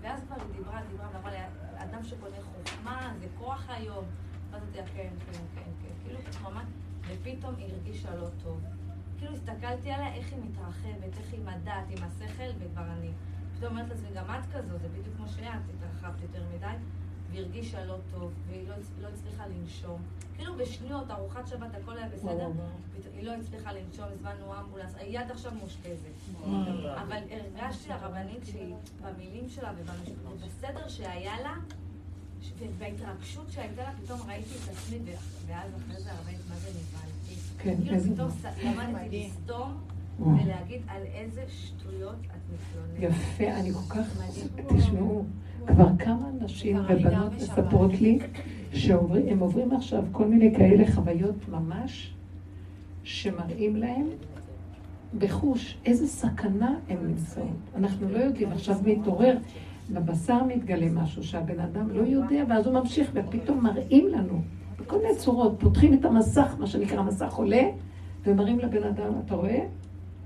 ואז כבר היא דיברה, דיברה, ואמרה לי, אדם שקונה חוכמה, זה כוח היום. ואז אמרתי כן, כן, כן, כן. כאילו, ממש, ופתאום היא הרגישה לא טוב. כאילו הסתכלתי עליה, איך היא מתרחבת, איך היא עם הדעת, עם השכל, וכבר אני פתאום אומרת לעצמי, גם את כזו, זה בדיוק כמו שאת, התרחבת יותר מדי, והיא הרגישה לא טוב, והיא לא, לא הצליחה לנשום. כאילו בשניות, ארוחת שבת, הכל היה בסדר, היא לא הצליחה לנשום, הזמנו אמבולנס, היד עכשיו מאושפזת. אבל הרגשתי הרבנית שהיא, במילים שלה ובסדר שהיה לה, ובהתרגשות שהייתה לה, פתאום ראיתי את עצמי, ואז אחרי זה הרבנית, מה זה נבהלתי. כן, כאילו פתאום למדתי לסתום. ולהגיד על איזה שטויות את מתלוננת. יפה, אני כל כך... תשמעו, כבר כמה נשים ובנות מספרות לי שהם עוברים עכשיו כל מיני כאלה חוויות ממש שמראים להם בחוש איזה סכנה הן נמצאות. אנחנו לא יודעים, עכשיו מתעורר, בבשר מתגלה משהו שהבן אדם לא יודע, ואז הוא ממשיך, ופתאום מראים לנו, בכל מיני צורות, פותחים את המסך, מה שנקרא מסך עולה, ומראים לבן אדם, אתה רואה?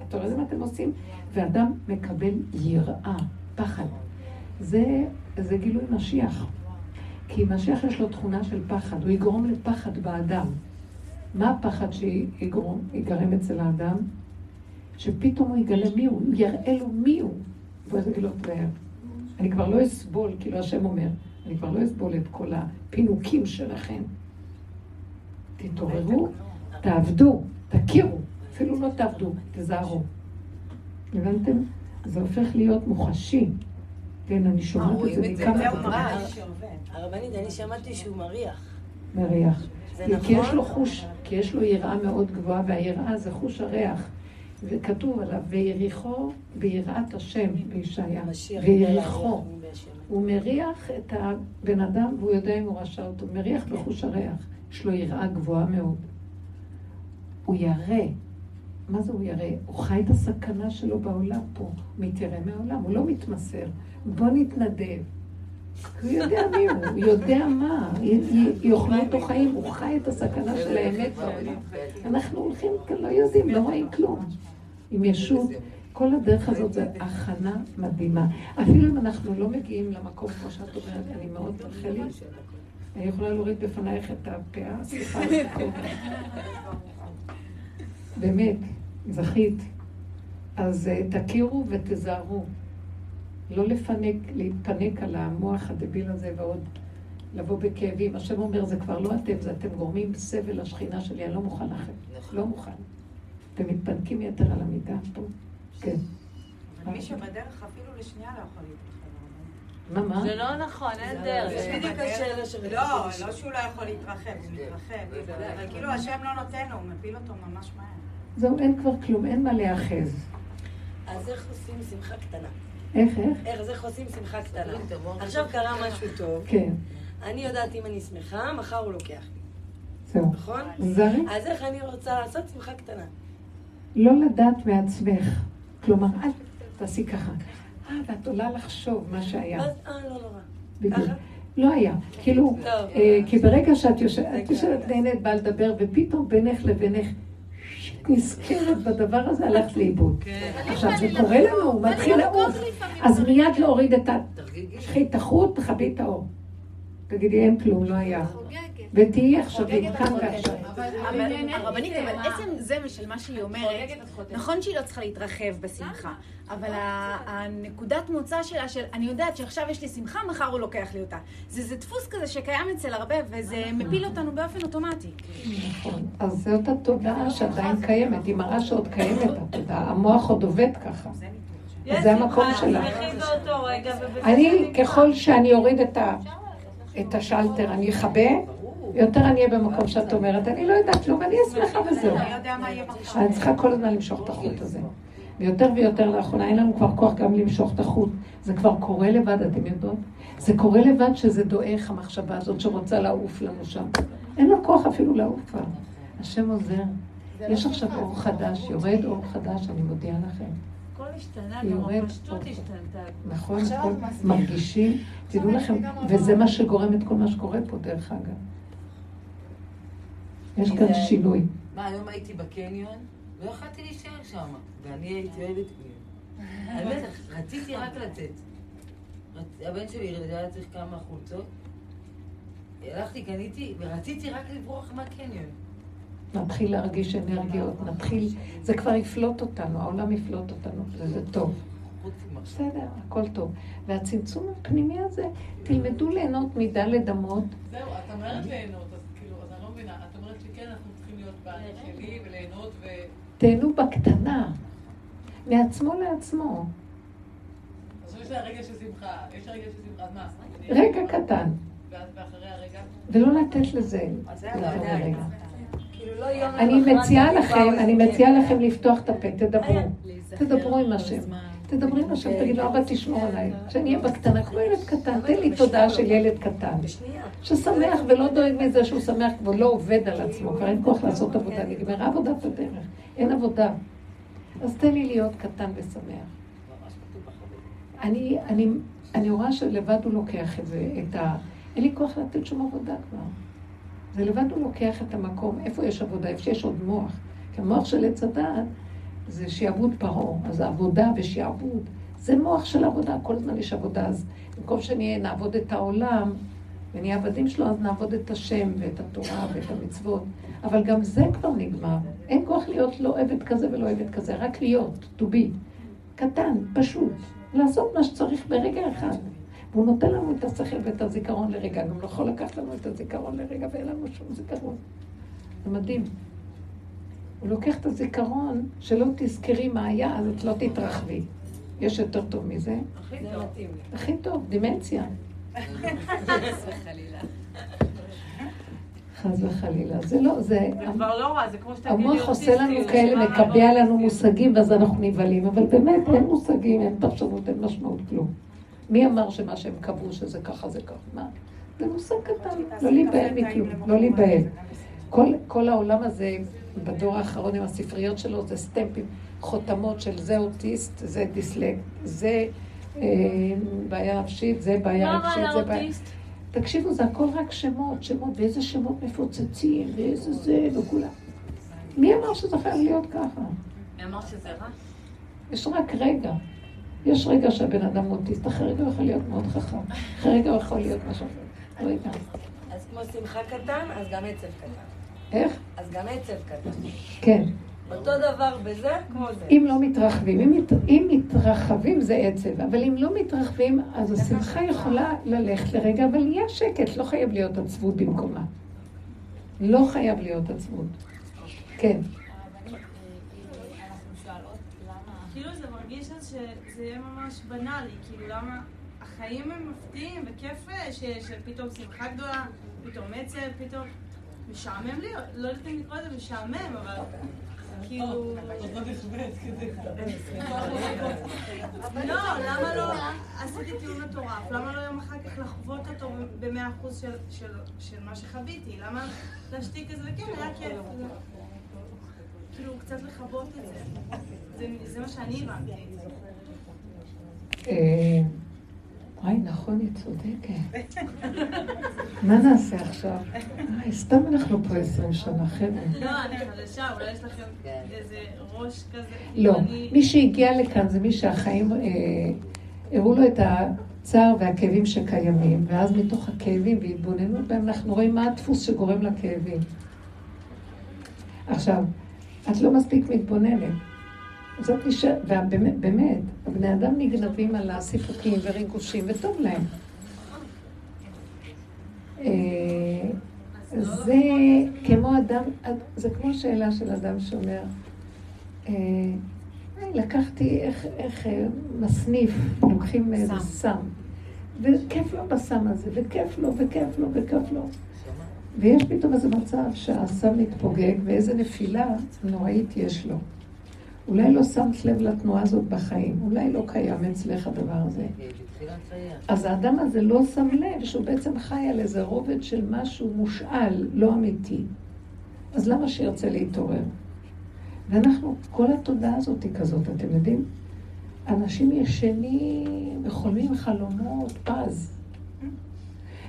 אתה רואה מה אתם עושים? ואדם מקבל יראה, פחד. זה, זה גילוי משיח. כי משיח יש לו תכונה של פחד, הוא יגרום לפחד באדם. מה הפחד שיגרום, יגרם אצל האדם? שפתאום הוא יגלה מי הוא, הוא יראה לו מי הוא. ואז יגיד לו, "תראה, אני כבר לא אסבול, כאילו השם אומר, אני כבר לא אסבול את כל הפינוקים שלכם. תתעוררו, תעבדו, תכירו, אפילו לא תעבדו, תזהרו. הבנתם? זה הופך להיות מוחשי. כן, אני שומעת את רואים זה מכמה. הרבנית, אני שמעתי שהוא מריח. מריח. כי יש נכון? לו חוש, כי יש לו יראה מאוד גבוהה, והיראה זה חוש הריח. וכתוב עליו, ויריחו ביראת השם, בישעיה. ויריחו. הוא מריח את הבן אדם, והוא יודע אם הוא רשע אותו. מריח בחוש הריח. יש לו יראה גבוהה מאוד. הוא ירא. מה זה הוא ירא? הוא חי את הסכנה שלו בעולם פה. מתיירא מהעולם, הוא לא מתמסר. בוא נתנדב. הוא יודע מי הוא, הוא יודע מה, י- יאכלו אותו חיים, הוא חי את הסכנה של האמת בעולם. אנחנו הולכים כאן, לא יודעים, לא רואים כלום. עם ישות, כל הדרך הזאת זה הכנה מדהימה. אפילו אם אנחנו לא מגיעים למקום, כמו שאת אומרת, אני מאוד רחלי, אני יכולה להוריד בפנייך את הפאה, סליחה. באמת, זכית. אז אה, תכירו ותזהרו. לא לפנק, להתפנק על המוח הדביל הזה ועוד לבוא בכאבים. השם אומר, זה כבר לא אתם, זה אתם גורמים סבל לשכינה שלי, אני לא מוכן לכם. לא מוכן. אתם מתפנקים יתר על המידה פה. כן. מי שבדרך אפילו לשנייה לא יכול להתרחב. מה, מה? זה לא נכון, אין דרך. זה בדיוק השאלה שרציתי לא. לא שהוא לא יכול להתרחב, הוא מתרחב. אבל כאילו השם לא נותן לו, הוא מפיל אותו ממש מהר. זהו, אין כבר כלום, אין מה להיאחז. אז איך עושים שמחה קטנה? איך, איך? איך, איך עושים שמחה קטנה? עכשיו קרה משהו טוב. כן, אני יודעת אם אני שמחה, מחר הוא לוקח לי, זהו. נכון? זרי, אז איך אני רוצה לעשות שמחה קטנה? לא לדעת מעצמך. כלומר, אל תעשי ככה. אה, ואת עולה לחשוב מה שהיה. אה, לא נורא. בדיוק. ככה? לא היה. כאילו. אה, כי ברגע שאת יושבת, נהנית, באה לדבר, ופתאום בינך לבינך, נזכרת בדבר הזה, הלכת לאיבוד. עכשיו, זה קורה לנו, הוא מתחיל לעוף. אז מיד להוריד את ה... קחי את החוט, תכבי את האור. תגידי, אין כלום, לא היה. ותהיי עכשיו עם כאן ועכשיו. אבל הרבנית, אבל עצם זה של מה שהיא אומרת, נכון שהיא לא צריכה להתרחב בשמחה, אבל הנקודת מוצא שלה של אני יודעת שעכשיו יש לי שמחה, מחר הוא לוקח לי אותה. זה דפוס כזה שקיים אצל הרבה, וזה מפיל אותנו באופן אוטומטי. נכון. אז זאת התודעה שעדיין קיימת, היא מראה שעוד קיימת התודעה, המוח עוד עובד ככה. זה המקום שלה. אני, ככל שאני אוריד את השלטר, אני אכבה, יותר אני אהיה במקום שאת אומרת, אני לא יודעת כלום, אני אשמחה וזהו. אני צריכה כל הזמן למשוך את החוט הזה. ויותר ויותר לאחרונה, אין לנו כבר כוח גם למשוך את החוט. זה כבר קורה לבד, אתם יודעות? זה קורה לבד שזה דועך, המחשבה הזאת שרוצה לעוף לנו שם. אין לו כוח אפילו לעוף כבר. השם עוזר. יש עכשיו אור חדש, יורד אור חדש, אני מודיעה לכם. הכל השתנה, גם הפשטות השתנתה. נכון, מרגישים, תדעו לכם, וזה מה שגורם את כל מה שקורה פה, דרך אגב. יש כאן שינוי. מה, היום הייתי בקניון, לא יכולתי להישאר שם, ואני הייתי אוהבת קניון. האמת, רציתי רק לצאת. הבן שלי היה צריך כמה חולצות. הלכתי, קניתי, ורציתי רק לברוח מהקניון. נתחיל להרגיש אנרגיות, נתחיל, זה כבר יפלוט אותנו, העולם יפלוט אותנו, וזה טוב. בסדר, הכל טוב. והצמצום הפנימי הזה, תלמדו ליהנות מדלת אמות. זהו, את אומרת ליהנות, אז כאילו, אז אני לא מבינה, את אומרת שכן, אנחנו צריכים להיות בעלי שלי וליהנות ו... תהנו בקטנה, מעצמו לעצמו. אז יש לה רגע רגע? רגע קטן. ולא לתת לזה. כאילו, לא אני מציעה לכם, אני מציעה לכם לפתוח את הפה, תדברו. תדברו עם השם. תדברי עם השם, תגידו, אבא תשמור עליי. כשאני אהיה בקטנה, כמו ילד קטן, תן לי תודעה של ילד קטן. ששמח ולא דואג מזה שהוא שמח ולא עובד על עצמו, כבר אין כוח לעשות עבודה, נגמרה עבודת הדרך, אין עבודה. אז תן לי להיות קטן ושמח. אני, אני, אני רואה שלבד הוא לוקח את זה, את ה... אין לי כוח לתת שום עבודה כבר. זה לבד הוא לוקח את המקום, איפה יש עבודה, איפה שיש עוד מוח. כי המוח של עץ הדעת זה שיעבוד פרעה, אז עבודה ושיעבוד. זה מוח של עבודה, כל הזמן יש עבודה. אז במקום שנהיה, נעבוד את העולם, ונהיה עבדים שלו, אז נעבוד את השם ואת התורה ואת המצוות. אבל גם זה כבר נגמר. אין כוח להיות לא עבד כזה ולא עבד כזה, רק להיות, to be. קטן, פשוט. לעשות מה שצריך ברגע אחד. והוא נותן לנו את השכל ואת הזיכרון לרגע. גם לא יכול לקחת לנו את הזיכרון לרגע ואין לנו שום זיכרון. זה מדהים. הוא לוקח את הזיכרון, שלא תזכרי מה היה, אז את לא תתרחבי. יש יותר טוב מזה? הכי טוב. הכי טוב, דימנציה. חס וחלילה. זה לא, זה... זה כבר לא רע, זה כמו שתגידי המוח עושה לנו כאלה, מקבע לנו מושגים, ואז אנחנו נבהלים, אבל באמת אין מושגים, אין פרשנות, אין משמעות כלום. מי אמר שמה שהם קבעו שזה ככה זה ככה? מה? זה מושג קטן, לא להיבהל מכלום, לא להיבהל. כל, כל העולם הזה, בדור האחרון עם הספריות שלו, זה סטמפים, חותמות של זה אוטיסט, זה דיסלק, זה אה, בעיה נפשית, זה בעיה רגשית, זה בעיה... תקשיבו, זה הכל רק שמות, שמות, ואיזה שמות מפוצצים, ואיזה זה, וכולם. מי אמר שזה חייב להיות ככה? מי אמר שזה רע? יש רק רגע. יש רגע שהבן אדם אוטיסט, אחרי רגע הוא יכול להיות מאוד חכם, אחרי רגע הוא יכול להיות משהו אחר. אז כמו שמחה קטן, אז גם עצב קטן. איך? אז גם עצב קטן. כן. אותו דבר בזה כמו זה. אם לא מתרחבים, אם, מת, אם מתרחבים זה עצב, אבל אם לא מתרחבים, אז השמחה יכולה ללכת לרגע, אבל יהיה שקט, לא חייב להיות עצבות במקומה. לא חייב להיות עצבות. כן. כאילו זה מרגיש שזה יהיה ממש בנאלי, כאילו למה החיים הם מפתיעים וכיף שפתאום שמחה גדולה, פתאום עצב, פתאום משעמם לי, לא יודעת אם לקרוא לזה משעמם, אבל כאילו... לא, למה לא עשיתי טיעון מטורף? למה לא יום אחר כך לחוות אותו במאה אחוז של מה שחוויתי? למה להשתיק את זה? כן, היה כיף. כאילו, קצת לכבות את זה. זה מה שאני הבנתי. וואי, נכון, היא צודקת. מה נעשה עכשיו? וואי, סתם אנחנו פה עשרים שנה, חבר'ה. לא, אני חדשה, אולי יש לכם איזה ראש כזה. לא, מי שהגיע לכאן זה מי שהחיים הראו לו את הצער והכאבים שקיימים, ואז מתוך הכאבים והתבוננות בהם אנחנו רואים מה הדפוס שגורם לכאבים. עכשיו, את לא מספיק מתבוננת. זאת נשארת, ובאמת, באמת, הבני אדם נגנבים על הסיפוקים וריגושים, וטוב להם. אה, זה כמו אדם, זה כמו שאלה של אדם שאומר, אה, לקחתי איך, איך אה, מסניף, לוקחים סם, וכיף לו בסם הזה, וכיף לו, וכיף לו, וכיף לו. ויש פתאום איזה מצב שהסם מתפוגג, ואיזה נפילה נוראית יש לו. אולי לא שמת לב לתנועה הזאת בחיים, אולי לא קיים אצלך הדבר הזה. אז האדם הזה לא שם לב שהוא בעצם חי על איזה רובד של משהו מושאל, לא אמיתי. אז למה שירצה להתעורר? ואנחנו, כל התודעה הזאת היא כזאת, אתם יודעים? אנשים ישנים וחולמים חלומות פז.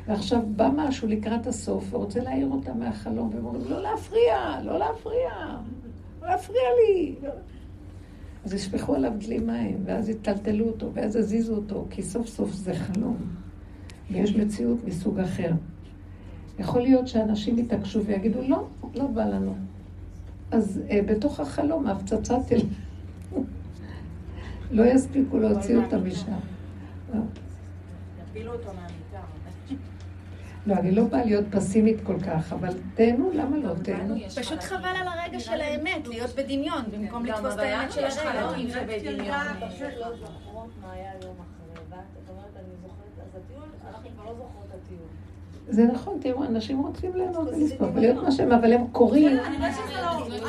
ועכשיו בא משהו לקראת הסוף ורוצה להעיר אותם מהחלום, והם אומרים, לא להפריע, לא להפריע, לא להפריע לי. אז ישפכו עליו דלי מים, ואז יטלטלו אותו, ואז יזיזו אותו, כי סוף סוף זה חלום. ויש מציאות מסוג אחר. יכול להיות שאנשים יתעקשו ויגידו, לא, לא בא לנו. אז אה, בתוך החלום ההפצצה תל... לא יספיקו להוציא אותה משם. יפילו אותו מהמיטה. לא, אני לא באה להיות פסימית כל כך, אבל תהנו, למה לא תהנו? פשוט חבל על הרגע של האמת, להיות בדמיון, במקום לתפוס את האמת של הרגע. לא לא לא. זה נכון, תראו, אנשים רוצים ליהנות ולספור ולהיות מה שהם, אבל הם קוראים,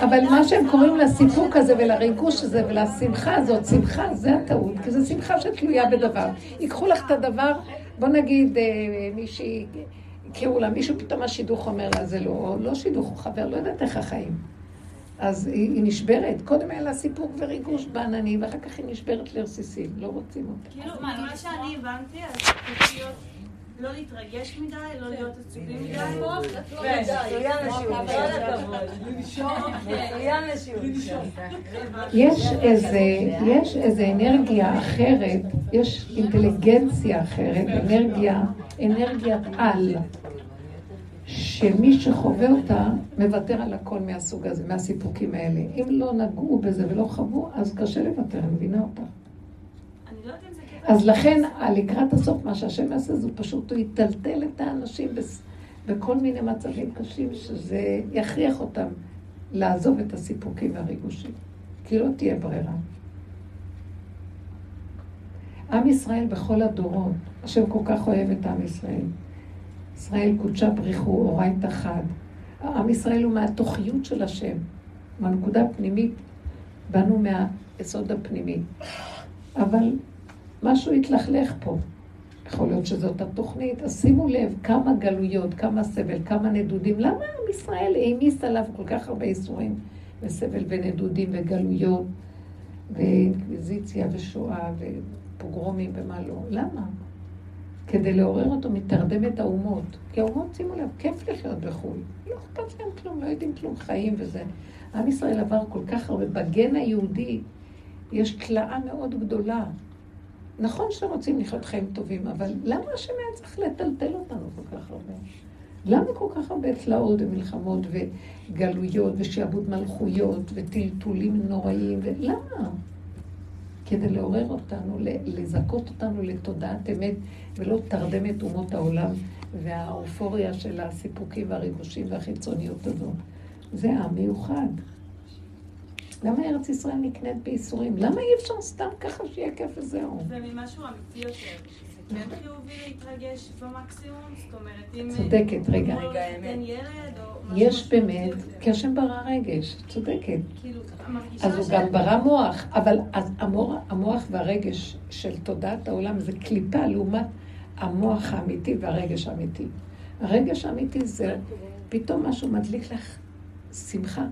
אבל מה שהם קוראים לסיפוק הזה ולריגוש הזה ולשמחה הזאת, שמחה, זה הטעות, כי זו שמחה שתלויה בדבר. ייקחו לך את הדבר, בוא נגיד אה, מישהי, הכירו לה, מישהו פתאום השידוך אומר לה, זה לא, לא שידוך, הוא חבר, לא יודעת איך החיים. אז היא, היא נשברת, קודם היה לה סיפוק וריגוש בעננים, ואחר כך היא נשברת לרסיסים, לא רוצים אותה. כאילו, מה שאני הבנתי, אז. לא להתרגש מדי, לא להיות עצובים מדי. יש איזה, יש איזה אנרגיה אחרת, יש אינטליגנציה אחרת, אנרגיה, אנרגיית על, שמי שחווה אותה מוותר על הכל מהסוג הזה, מהסיפוקים האלה. אם לא נגעו בזה ולא חוו, אז קשה לוותר, אני מבינה אותה. אז לכן, לקראת הסוף, מה שהשם יעשה זה פשוט, הוא יטלטל את האנשים בכל מיני מצבים קשים, שזה יכריח אותם לעזוב את הסיפוקים והריגושים. כי לא תהיה ברירה. עם ישראל בכל הדורות, השם כל כך אוהב את עם ישראל. ישראל קודשה בריחו, אורייתא חד. עם ישראל הוא מהתוכיות של השם, מהנקודה הפנימית, באנו מהיסוד הפנימי. אבל משהו התלכלך פה. יכול להיות שזאת התוכנית, אז שימו לב כמה גלויות, כמה סבל, כמה נדודים. למה עם ישראל העמיס עליו כל כך הרבה איסורים וסבל ונדודים וגלויות ואינקוויזיציה ושואה ופוגרומים ומה לא? למה? כדי לעורר אותו מתרדמת האומות. כי האומות, שימו לב, כיף לחיות בחו"ל. לא אכפת להם כלום, לא יודעים כלום, חיים וזה. עם ישראל עבר כל כך הרבה. בגן היהודי יש תלאה מאוד גדולה. נכון שרוצים לחיות חיים טובים, אבל למה השם היה צריך לטלטל אותנו כל כך הרבה? למה כל כך הרבה תלאות ומלחמות וגלויות ושעבוד מלכויות וטלטולים נוראיים? ולמה? כדי לעורר אותנו, לזכות אותנו לתודעת אמת ולא תרדמת אומות העולם והאופוריה של הסיפוקים והריגושים והחיצוניות הזאת. זה עם מיוחד. למה ארץ ישראל נקנית בייסורים? למה אי אפשר סתם ככה שיהיה כיף וזהו? זה ממשהו אמיתי יותר. זה כן חיובי להתרגש במקסימום? זאת אומרת, אם... צודקת, רגע. יש באמת, כי השם ברא רגש, צודקת. כאילו, אז הוא גם ברא מוח, אבל המוח והרגש של תודעת העולם זה קליפה לעומת המוח האמיתי והרגש האמיתי. הרגש האמיתי זה פתאום משהו מדליק לך שמחה.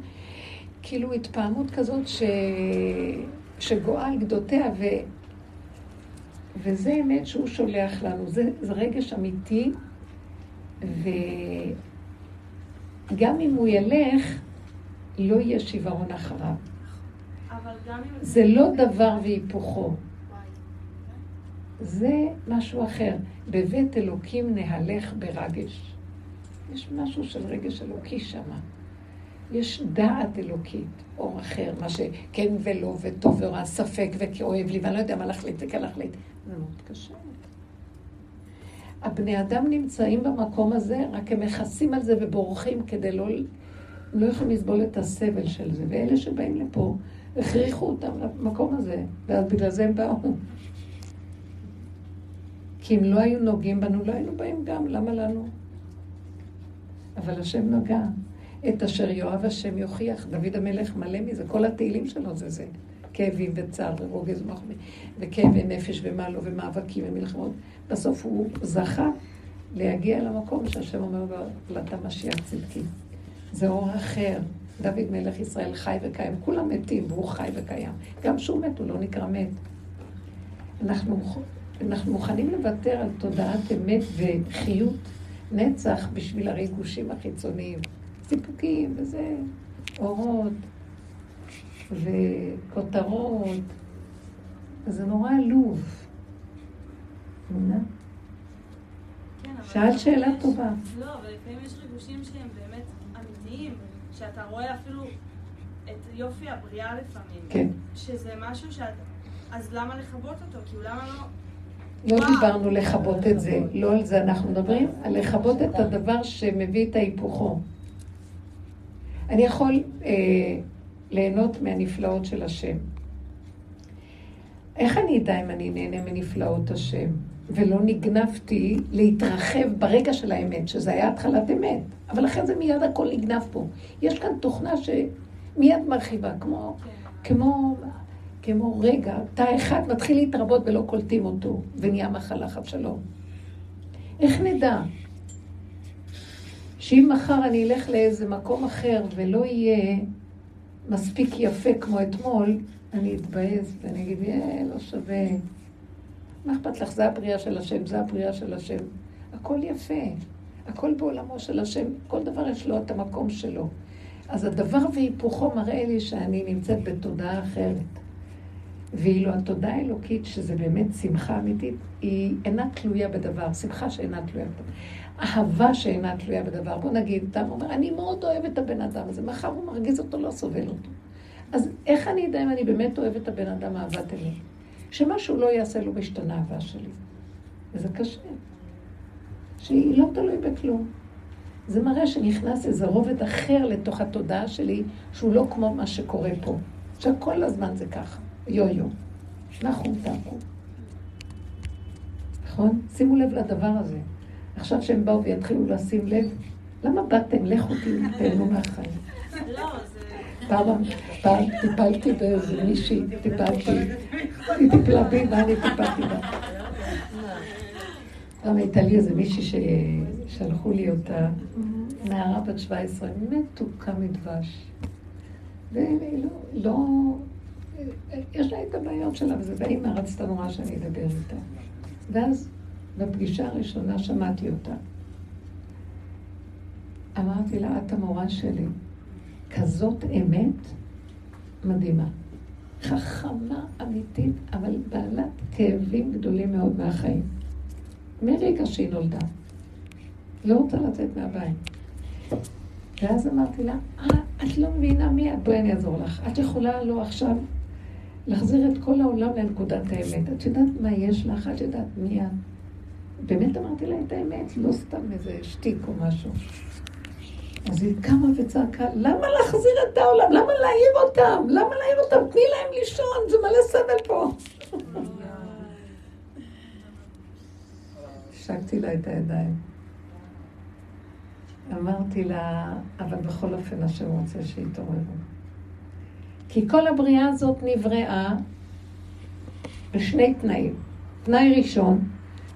כאילו התפעמות כזאת ש... שגואה על גדותיה, ו... וזה אמת שהוא שולח לנו, זה, זה רגש אמיתי, וגם אם הוא ילך, לא יהיה שיוורון אחריו. זה לא דבר והיפוכו. זה משהו אחר. בבית אלוקים נהלך ברגש. יש משהו של רגש אלוקי שם. יש דעת אלוקית, אור אחר, מה שכן ולא, וטוב ורע, ספק וכאוהב לי, ואני לא יודע מה להחליט וכן להחליט. זה מאוד קשה. הבני אדם נמצאים במקום הזה, רק הם מכסים על זה ובורחים כדי לא... לא יכולים לסבול את הסבל של זה. ואלה שבאים לפה, הכריחו אותם למקום הזה, ואז בגלל זה הם באו. כי אם לא היו נוגעים בנו, לא היינו באים גם, למה לנו? אבל השם נוגע. את אשר יאהב השם יוכיח. דוד המלך מלא מזה, כל התהילים שלו זה זה. כאבים וצער ורוגז ומחמיא, וכאבי נפש ומה לא, ומאבקים ומלחמות. בסוף הוא זכה להגיע למקום שהשם אומר לו, ואתה משיח צדקי. זה אור אחר. דוד מלך ישראל חי וקיים. כולם מתים והוא חי וקיים. גם כשהוא מת, הוא לא נקרא מת. אנחנו, אנחנו מוכנים לוותר על תודעת אמת וחיות נצח בשביל הריגושים החיצוניים. סיפוקים וזה, אורות וכותרות. זה נורא עלוב. כן, שאלת שאלה טובה. לא, אבל לפעמים יש ריגושים שהם באמת אמיתיים, שאתה רואה אפילו את יופי הבריאה לפעמים. כן. שזה משהו שאת... אז למה לכבות אותו? כאילו למה לא... לא דיברנו לכבות את זה, לא על זה אנחנו מדברים, על לכבות את הדבר שמביא את ההיפוכו. אני יכול אה, ליהנות מהנפלאות של השם. איך אני אדע אם אני נהנה מנפלאות השם? ולא נגנבתי להתרחב ברגע של האמת, שזה היה התחלת אמת. אבל אחרי זה מיד הכל נגנב פה. יש כאן תוכנה שמיד מרחיבה, כמו, כמו, כמו רגע, תא אחד מתחיל להתרבות ולא קולטים אותו, ונהיה מחלה חד שלום. איך נדע? שאם מחר אני אלך לאיזה מקום אחר ולא יהיה מספיק יפה כמו אתמול, אני אתבאס ואני אגיד, אה, לא שווה. מה אכפת לך? זה הבריאה של השם, זה הבריאה של השם. הכל יפה. הכל בעולמו של השם, כל דבר יש לו את המקום שלו. אז הדבר והיפוכו מראה לי שאני נמצאת בתודעה אחרת. ואילו התודעה האלוקית, שזה באמת שמחה אמיתית, היא אינה תלויה בדבר, שמחה שאינה תלויה בדבר. אהבה שאינה תלויה בדבר. בוא נגיד, אתה אומר, אני מאוד אוהב את הבן אדם הזה, מחר הוא מרגיז אותו, לא סובל אותו. אז איך אני אדע אם אני באמת אוהב את הבן אדם אהבת אמת? שמשהו לא יעשה לו משתנה אהבה שלי. וזה קשה. שהיא לא תלוי בכלום. זה מראה שנכנס איזה רובד אחר לתוך התודעה שלי, שהוא לא כמו מה שקורה פה. עכשיו כל הזמן זה ככה, יו-יו. נחום תעקו. נכון? שימו לב לדבר הזה. עכשיו שהם באו ויתחילו לשים לב, למה באתם? לכו תהנו מהחיים. לא, זה... פעם, טיפלתי באיזה מישהי, טיפלתי, היא טיפלה בי ואני טיפלתי בה. פעם הייתה לי איזה מישהי ששלחו לי אותה, נערה בת 17, מתוקה מדבש. והיא לא, לא, יש לה את הבעיות שלה, וזה באמא רצתה נורא שאני אדבר איתה. ואז בפגישה הראשונה שמעתי אותה. אמרתי לה, את המורה שלי. כזאת אמת מדהימה. חכמה אמיתית, אבל בעלת כאבים גדולים מאוד מהחיים. מרגע שהיא נולדה. לא רוצה לצאת מהבית. ואז אמרתי לה, אה, את לא מבינה מי את, בואי אני אעזור לך. את יכולה לא עכשיו להחזיר את כל העולם לנקודת האמת. את יודעת מה יש לך? את יודעת מי את? באמת אמרתי לה את האמת, לא סתם איזה שטיק או משהו. אז היא קמה וצעקה, למה להחזיר את העולם? למה להעיר אותם? למה להעיר אותם? תני להם לישון, זה מלא סבל פה. השקתי לה את הידיים. אמרתי לה, אבל בכל אופן השם רוצה שיתעוררו. כי כל הבריאה הזאת נבראה בשני תנאים. תנאי ראשון,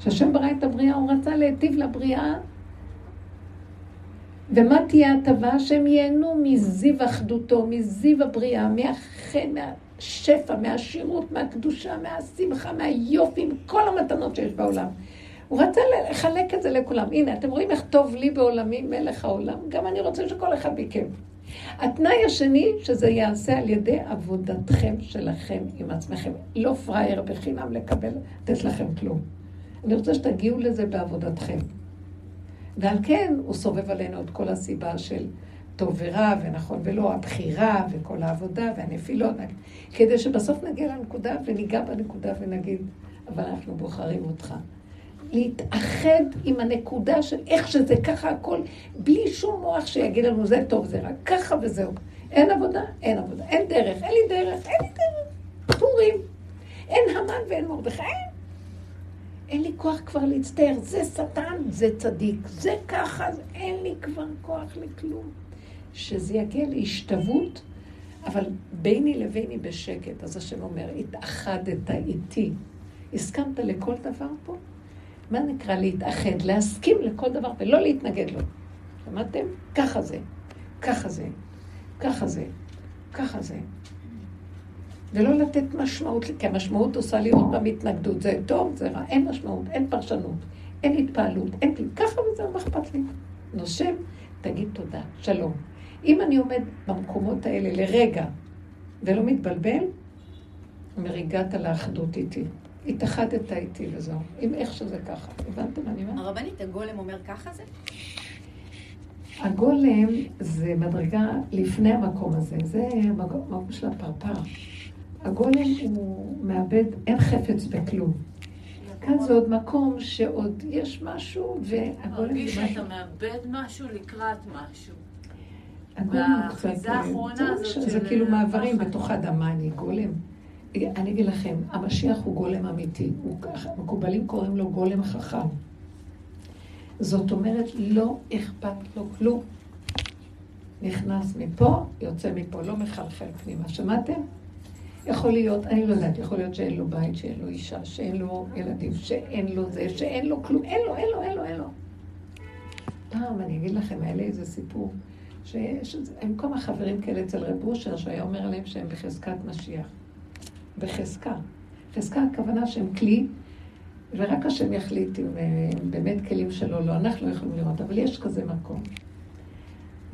כשהשם ברא את הבריאה, הוא רצה להיטיב לבריאה ומה תהיה ההטבה? שהם ייהנו מזיו אחדותו, מזיו הבריאה, מהחן, מהשפע, מהשירות, מהקדושה, מהשמחה, מהיופי, כל המתנות שיש בעולם. הוא רצה לחלק את זה לכולם. הנה, אתם רואים איך טוב לי בעולמי, מלך העולם? גם אני רוצה שכל אחד מכם. התנאי השני, שזה ייעשה על ידי עבודתכם שלכם עם עצמכם. לא פראייר בחינם לקבל, לתת לכם כלום. אני רוצה שתגיעו לזה בעבודתכם. ועל כן הוא סובב עלינו את כל הסיבה של טוב ורע ונכון ולא, הבחירה וכל העבודה והנפילות, כדי שבסוף נגיע לנקודה וניגע בנקודה ונגיד, אבל אנחנו בוחרים אותך. להתאחד עם הנקודה של איך שזה ככה הכל, בלי שום מוח שיגיד לנו זה טוב, זה רע, ככה וזהו. אין עבודה, אין עבודה, אין דרך, אין לי דרך, אין לי דרך. פורים. אין המן ואין מרדכי, אין. אין לי כוח כבר להצטער, זה שטן, זה צדיק, זה ככה, אין לי כבר כוח לכלום. שזה יגיע להשתוות, אבל ביני לביני בשקט. אז השם אומר, התאחדת איתי. הסכמת לכל דבר פה? מה נקרא להתאחד? להסכים לכל דבר ולא להתנגד לו. שמעתם? ככה זה, ככה זה, ככה זה, ככה זה. ולא לתת משמעות, כי המשמעות עושה לי עוד פעם התנגדות. זה טוב, זה רע, אין משמעות, אין פרשנות, אין התפעלות, אין כלום. ככה וזהו, מה אכפת לי? נושם, תגיד תודה, שלום. אם אני עומד במקומות האלה לרגע ולא מתבלבל, אומר, הגעת לאחדות איתי. התאחדת איתי וזהו. עם איך שזה ככה. הבנתם מה אני אומרת? הרבנית, הגולם אומר ככה זה? הגולם זה מדרגה לפני המקום הזה. זה המקום של הפרפר. הגולם הוא מאבד, אין חפץ בכלום. כאן זה עוד מקום שעוד יש משהו, והגולם... מרגיש שאתה מאבד משהו לקראת משהו. הגולם הוא קצת... זה כאילו מעברים בתוך האדמה, אני גולם. אני אגיד לכם, המשיח הוא גולם אמיתי. מקובלים קוראים לו גולם חכם. זאת אומרת, לא אכפת לו כלום. נכנס מפה, יוצא מפה, לא מחלחל פנימה. שמעתם? יכול להיות, אני לא יודעת, יכול להיות שאין לו בית, שאין לו אישה, שאין לו ילדים, שאין לו זה, שאין לו כלום, אין לו, אין לו, אין לו, אין לו. פעם, אני אגיד לכם, היה לי איזה סיפור, שיש במקום החברים כאלה אצל רב אושר, שהיה אומר עליהם שהם בחזקת משיח. בחזקה. חזקה הכוונה שהם כלי, ורק השם יחליט אם הם באמת כלים שלו לא, אנחנו יכולים לראות, אבל יש כזה מקום.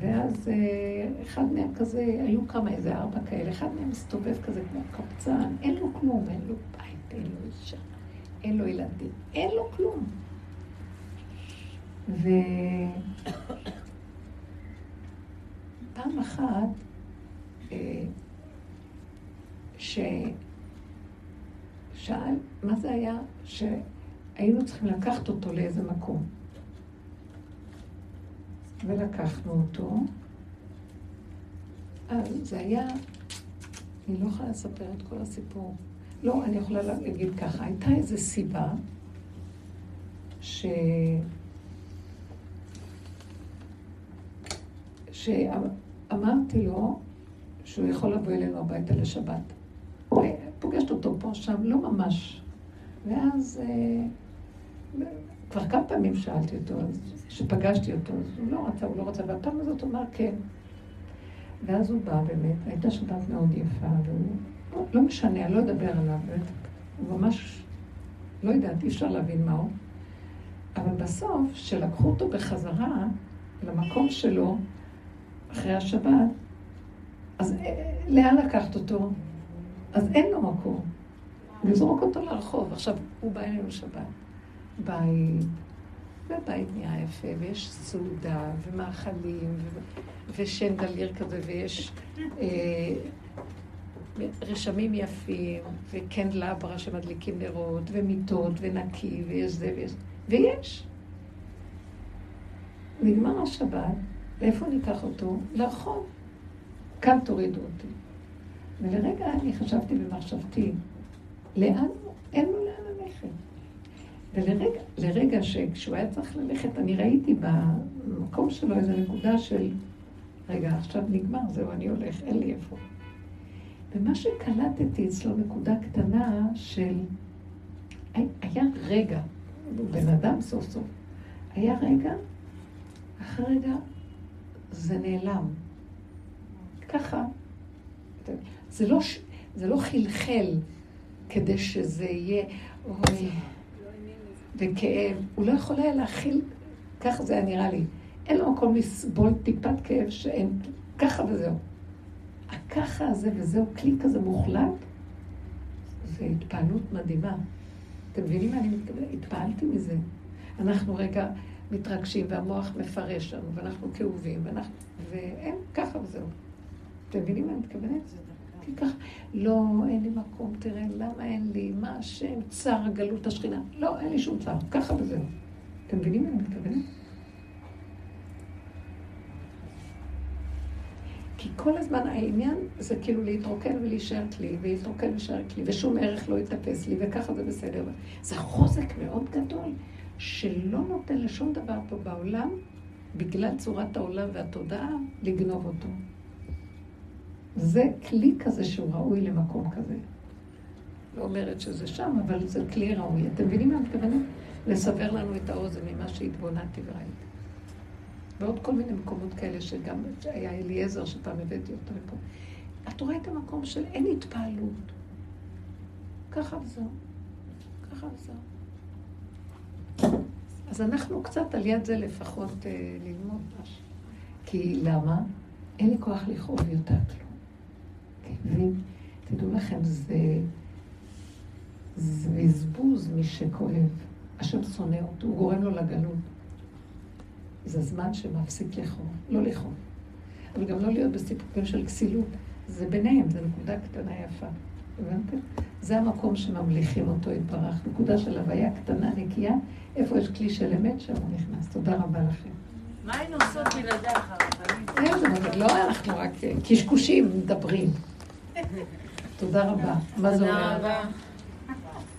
ואז אה, אחד מהם כזה, היו כמה, איזה ארבע כאלה, אחד מהם מסתובב כזה כמו קבצן, אין לו כלום, אין לו בית, אין לו אישה, אין לו ילדים, אין לו כלום. ופעם אחת, אה, ש... שאל, מה זה היה שהיינו צריכים לקחת אותו לאיזה מקום. ולקחנו אותו. אז זה היה, אני לא יכולה לספר את כל הסיפור. לא, אני יכולה להגיד ככה, הייתה איזו סיבה ש... שאמרתי לו שהוא יכול לבוא אלינו הביתה לשבת. פוגשת אותו פה, שם, לא ממש. ואז אה, כבר כמה פעמים שאלתי אותו, כשפגשתי אותו, אז הוא לא רצה, הוא לא רצה, והפעם הזאת הוא אמר כן. ואז הוא בא באמת, הייתה שבת מאוד יפה, והוא, לא, משנה, אני לא אדבר עליו, הוא ממש, לא יודעת, אי אפשר להבין מה הוא. אבל בסוף, כשלקחו אותו בחזרה למקום שלו, אחרי השבת, אז אה, לאן לקחת אותו? אז אין לו מקום. לזרוק אותו לרחוב. עכשיו, הוא בא אלינו שבת. בית, ובית נהיה יפה, ויש סעודה, ומאכלים, ו... ושנדליר כזה, ויש אה, רשמים יפים, וקנדלברה שמדליקים נרות, ומיטות, ונקי, ויש זה ויש... ויש. נגמר השבת, ואיפה ניקח אותו? לרחוב. כאן תורידו אותי. ולרגע אני חשבתי במחשבתי, לאן, אין לו לאן ללכת. ולרגע, לרגע שכשהוא היה צריך ללכת, אני ראיתי במקום שלו איזו נקודה של, רגע, עכשיו נגמר, זהו, אני הולך, אין לי איפה. ומה שקלטתי אצלו נקודה קטנה של, היה רגע, בן אדם סוף סוף, היה רגע, אחרי רגע זה נעלם. ככה. זה לא, זה לא חלחל כדי שזה יהיה, אוי, וכאב. הוא לא יכול היה להכיל, ככה זה היה נראה לי. אין לו מקום לסבול טיפת כאב שאין, ככה וזהו. הככה הזה וזהו כלי כזה מוחלט, זה התפעלות מדהימה. אתם מבינים מה אני מתכוונת? התפעלתי מזה. אנחנו רגע מתרגשים והמוח מפרש לנו, ואנחנו כאובים, ואנחנו... ואין ככה וזהו. אתם מבינים מה אני מתכוונת? כי ככה, לא, אין לי מקום, תראה, למה אין לי, מה השם, צר גלות השכינה. לא, אין לי שום צר, ככה וזהו. אתם מבינים מה אני מתכוונת? כי כל הזמן העניין זה כאילו להתרוקן ולהישאר כלי, ולהתרוקן ולהישאר כלי, ושום ערך לא יתאפס לי, וככה זה בסדר. זה חוזק מאוד גדול, שלא נותן לשום דבר פה בעולם, בגלל צורת העולם והתודעה, לגנוב אותו. זה כלי כזה שהוא ראוי למקום כזה. לא אומרת שזה שם, אבל זה כלי ראוי. אתם מבינים מה אני מתכוונת? לסבר לנו את האוזן ממה שהתבוננתי וראיתי. ועוד כל מיני מקומות כאלה שגם היה אליעזר שפעם הבאתי אותו לפה. את רואה את המקום של אין התפעלות. ככה וזהו. ככה וזהו. אז אנחנו קצת על יד זה לפחות אה, ללמוד משהו. כי למה? אין לי כוח לכאוב יותר כלום. כאבים, תדעו לכם, זה, זה בזבוז מי שכואב. השם שונא אותו, הוא גורם לו לגלות. זה זמן שמפסיק לכאוב, לא לכאוב. אבל גם לא להיות בסיפוקים של כסילות. זה ביניהם, זו נקודה קטנה יפה. הבנתם? זה המקום שממליכים אותו יתברך. נקודה של הוויה קטנה, נקייה, איפה יש כלי של אמת, שם הוא נכנס. תודה רבה לכם. מה היינו עושות בלעדיך? לא, אנחנו רק קשקושים מדברים. תודה רבה. מה זה אומר? תודה רבה.